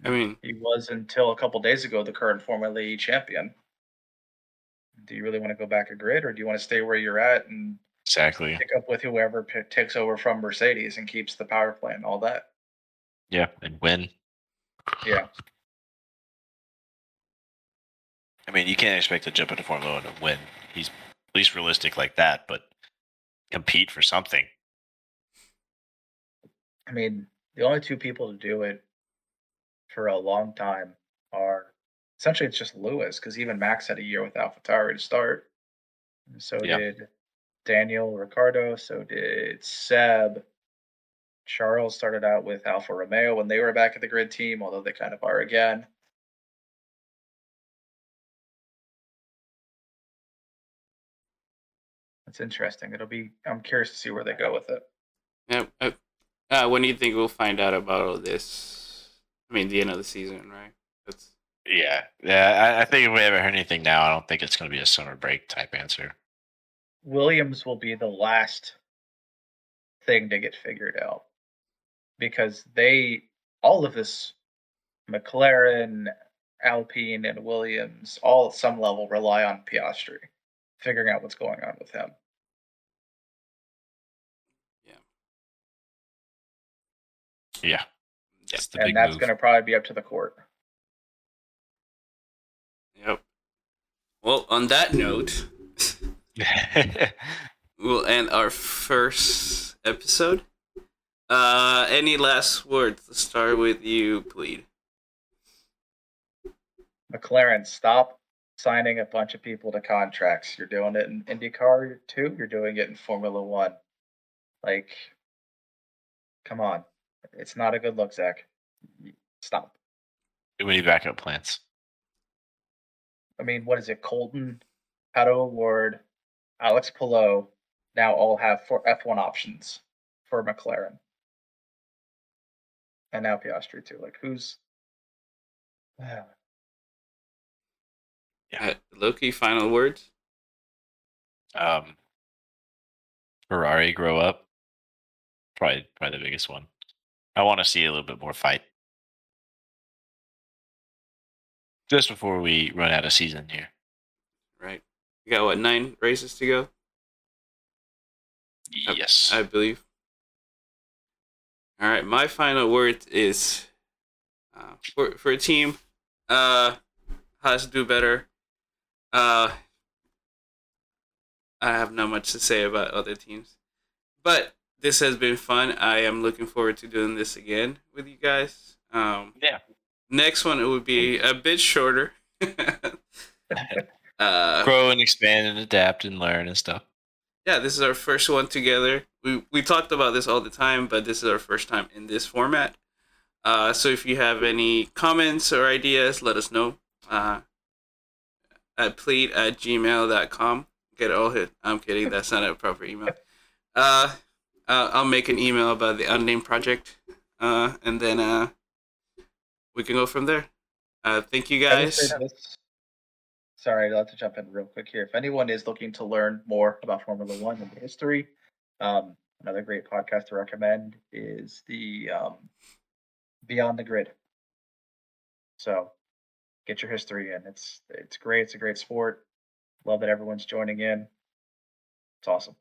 I mean, He was until a couple days ago the current Formula E champion. Do you really want to go back a grid, or do you want to stay where you're at and Exactly. pick up with whoever p- takes over from Mercedes and keeps the power plant and all that? Yeah, and win. Yeah. I mean, you can't expect to jump into Formula One and win. He's at least realistic like that, but compete for something. I mean, the only two people to do it for a long time are essentially it's just Lewis because even Max had a year with AlphaTauri to start. And so Yeah. did Daniel Ricciardo. So did Seb. Charles started out with Alfa Romeo when they were back at the grid team, although they kind of are again. It's interesting. It'll be. I'm curious to see where they go with it. yeah. Uh, uh, when do you think we'll find out about all this? I mean, the end of the season, right? That's Yeah, yeah. I, I think if we haven't heard anything now, I don't think it's going to be a summer break type answer. Williams will be the last thing to get figured out because they all of this McLaren, Alpine, and Williams all at some level rely on Piastri figuring out what's going on with him. Yeah, that's the and that's move. going to probably be up to the court. yep. Well, on that note, *laughs* *laughs* we'll end our first episode. Uh, any last words? Let's start with you, please. McLaren, stop signing a bunch of people to contracts. You're doing it in IndyCar too. You're doing it in Formula One. Like, come on, it's not a good look, Zak. Stop. We need backup plans. I mean, what is it? Colton, Pato O'Ward, Alex Palou now all have for F1 options for McLaren. And now Piastri too. Like who's yeah. yeah. Loki, final words? Um Ferrari grow up. Probably probably the biggest one. I want to see a little bit more fight. Just before we run out of season here. Right. You got what, nine races to go? Yes. I, I believe. All right, my final word is uh, for for a team uh has to do better. Uh I have not much to say about other teams. But this has been fun. I am looking forward to doing this again with you guys. Um Yeah. Next one it would be a bit shorter. *laughs* uh grow and expand and adapt and learn and stuff yeah, this is our first one together. We we talked about this all the time, but this is our first time in this format. Uh, so if you have any comments or ideas, let us know. Uh, at pleat at gmail.com. Get all hit. I'm kidding. That's not a proper email. Uh, uh, I'll make an email about the unnamed project, uh, and then uh, we can go from there. Uh, thank you guys sorry, I'd like to jump in real quick here. If anyone is looking to learn more about Formula One and the history, um, another great podcast to recommend is the um, Beyond the Grid. So get your history in. It's it's great. It's a great sport. Love that everyone's joining in. It's awesome.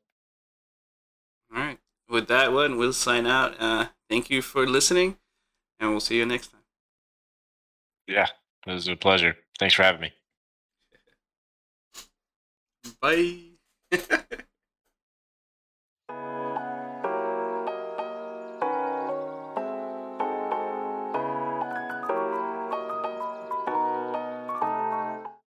All right. With that one, we'll sign out. Uh, thank you for listening, and we'll see you next time. Yeah, it was a pleasure. Thanks for having me. Bye. *laughs*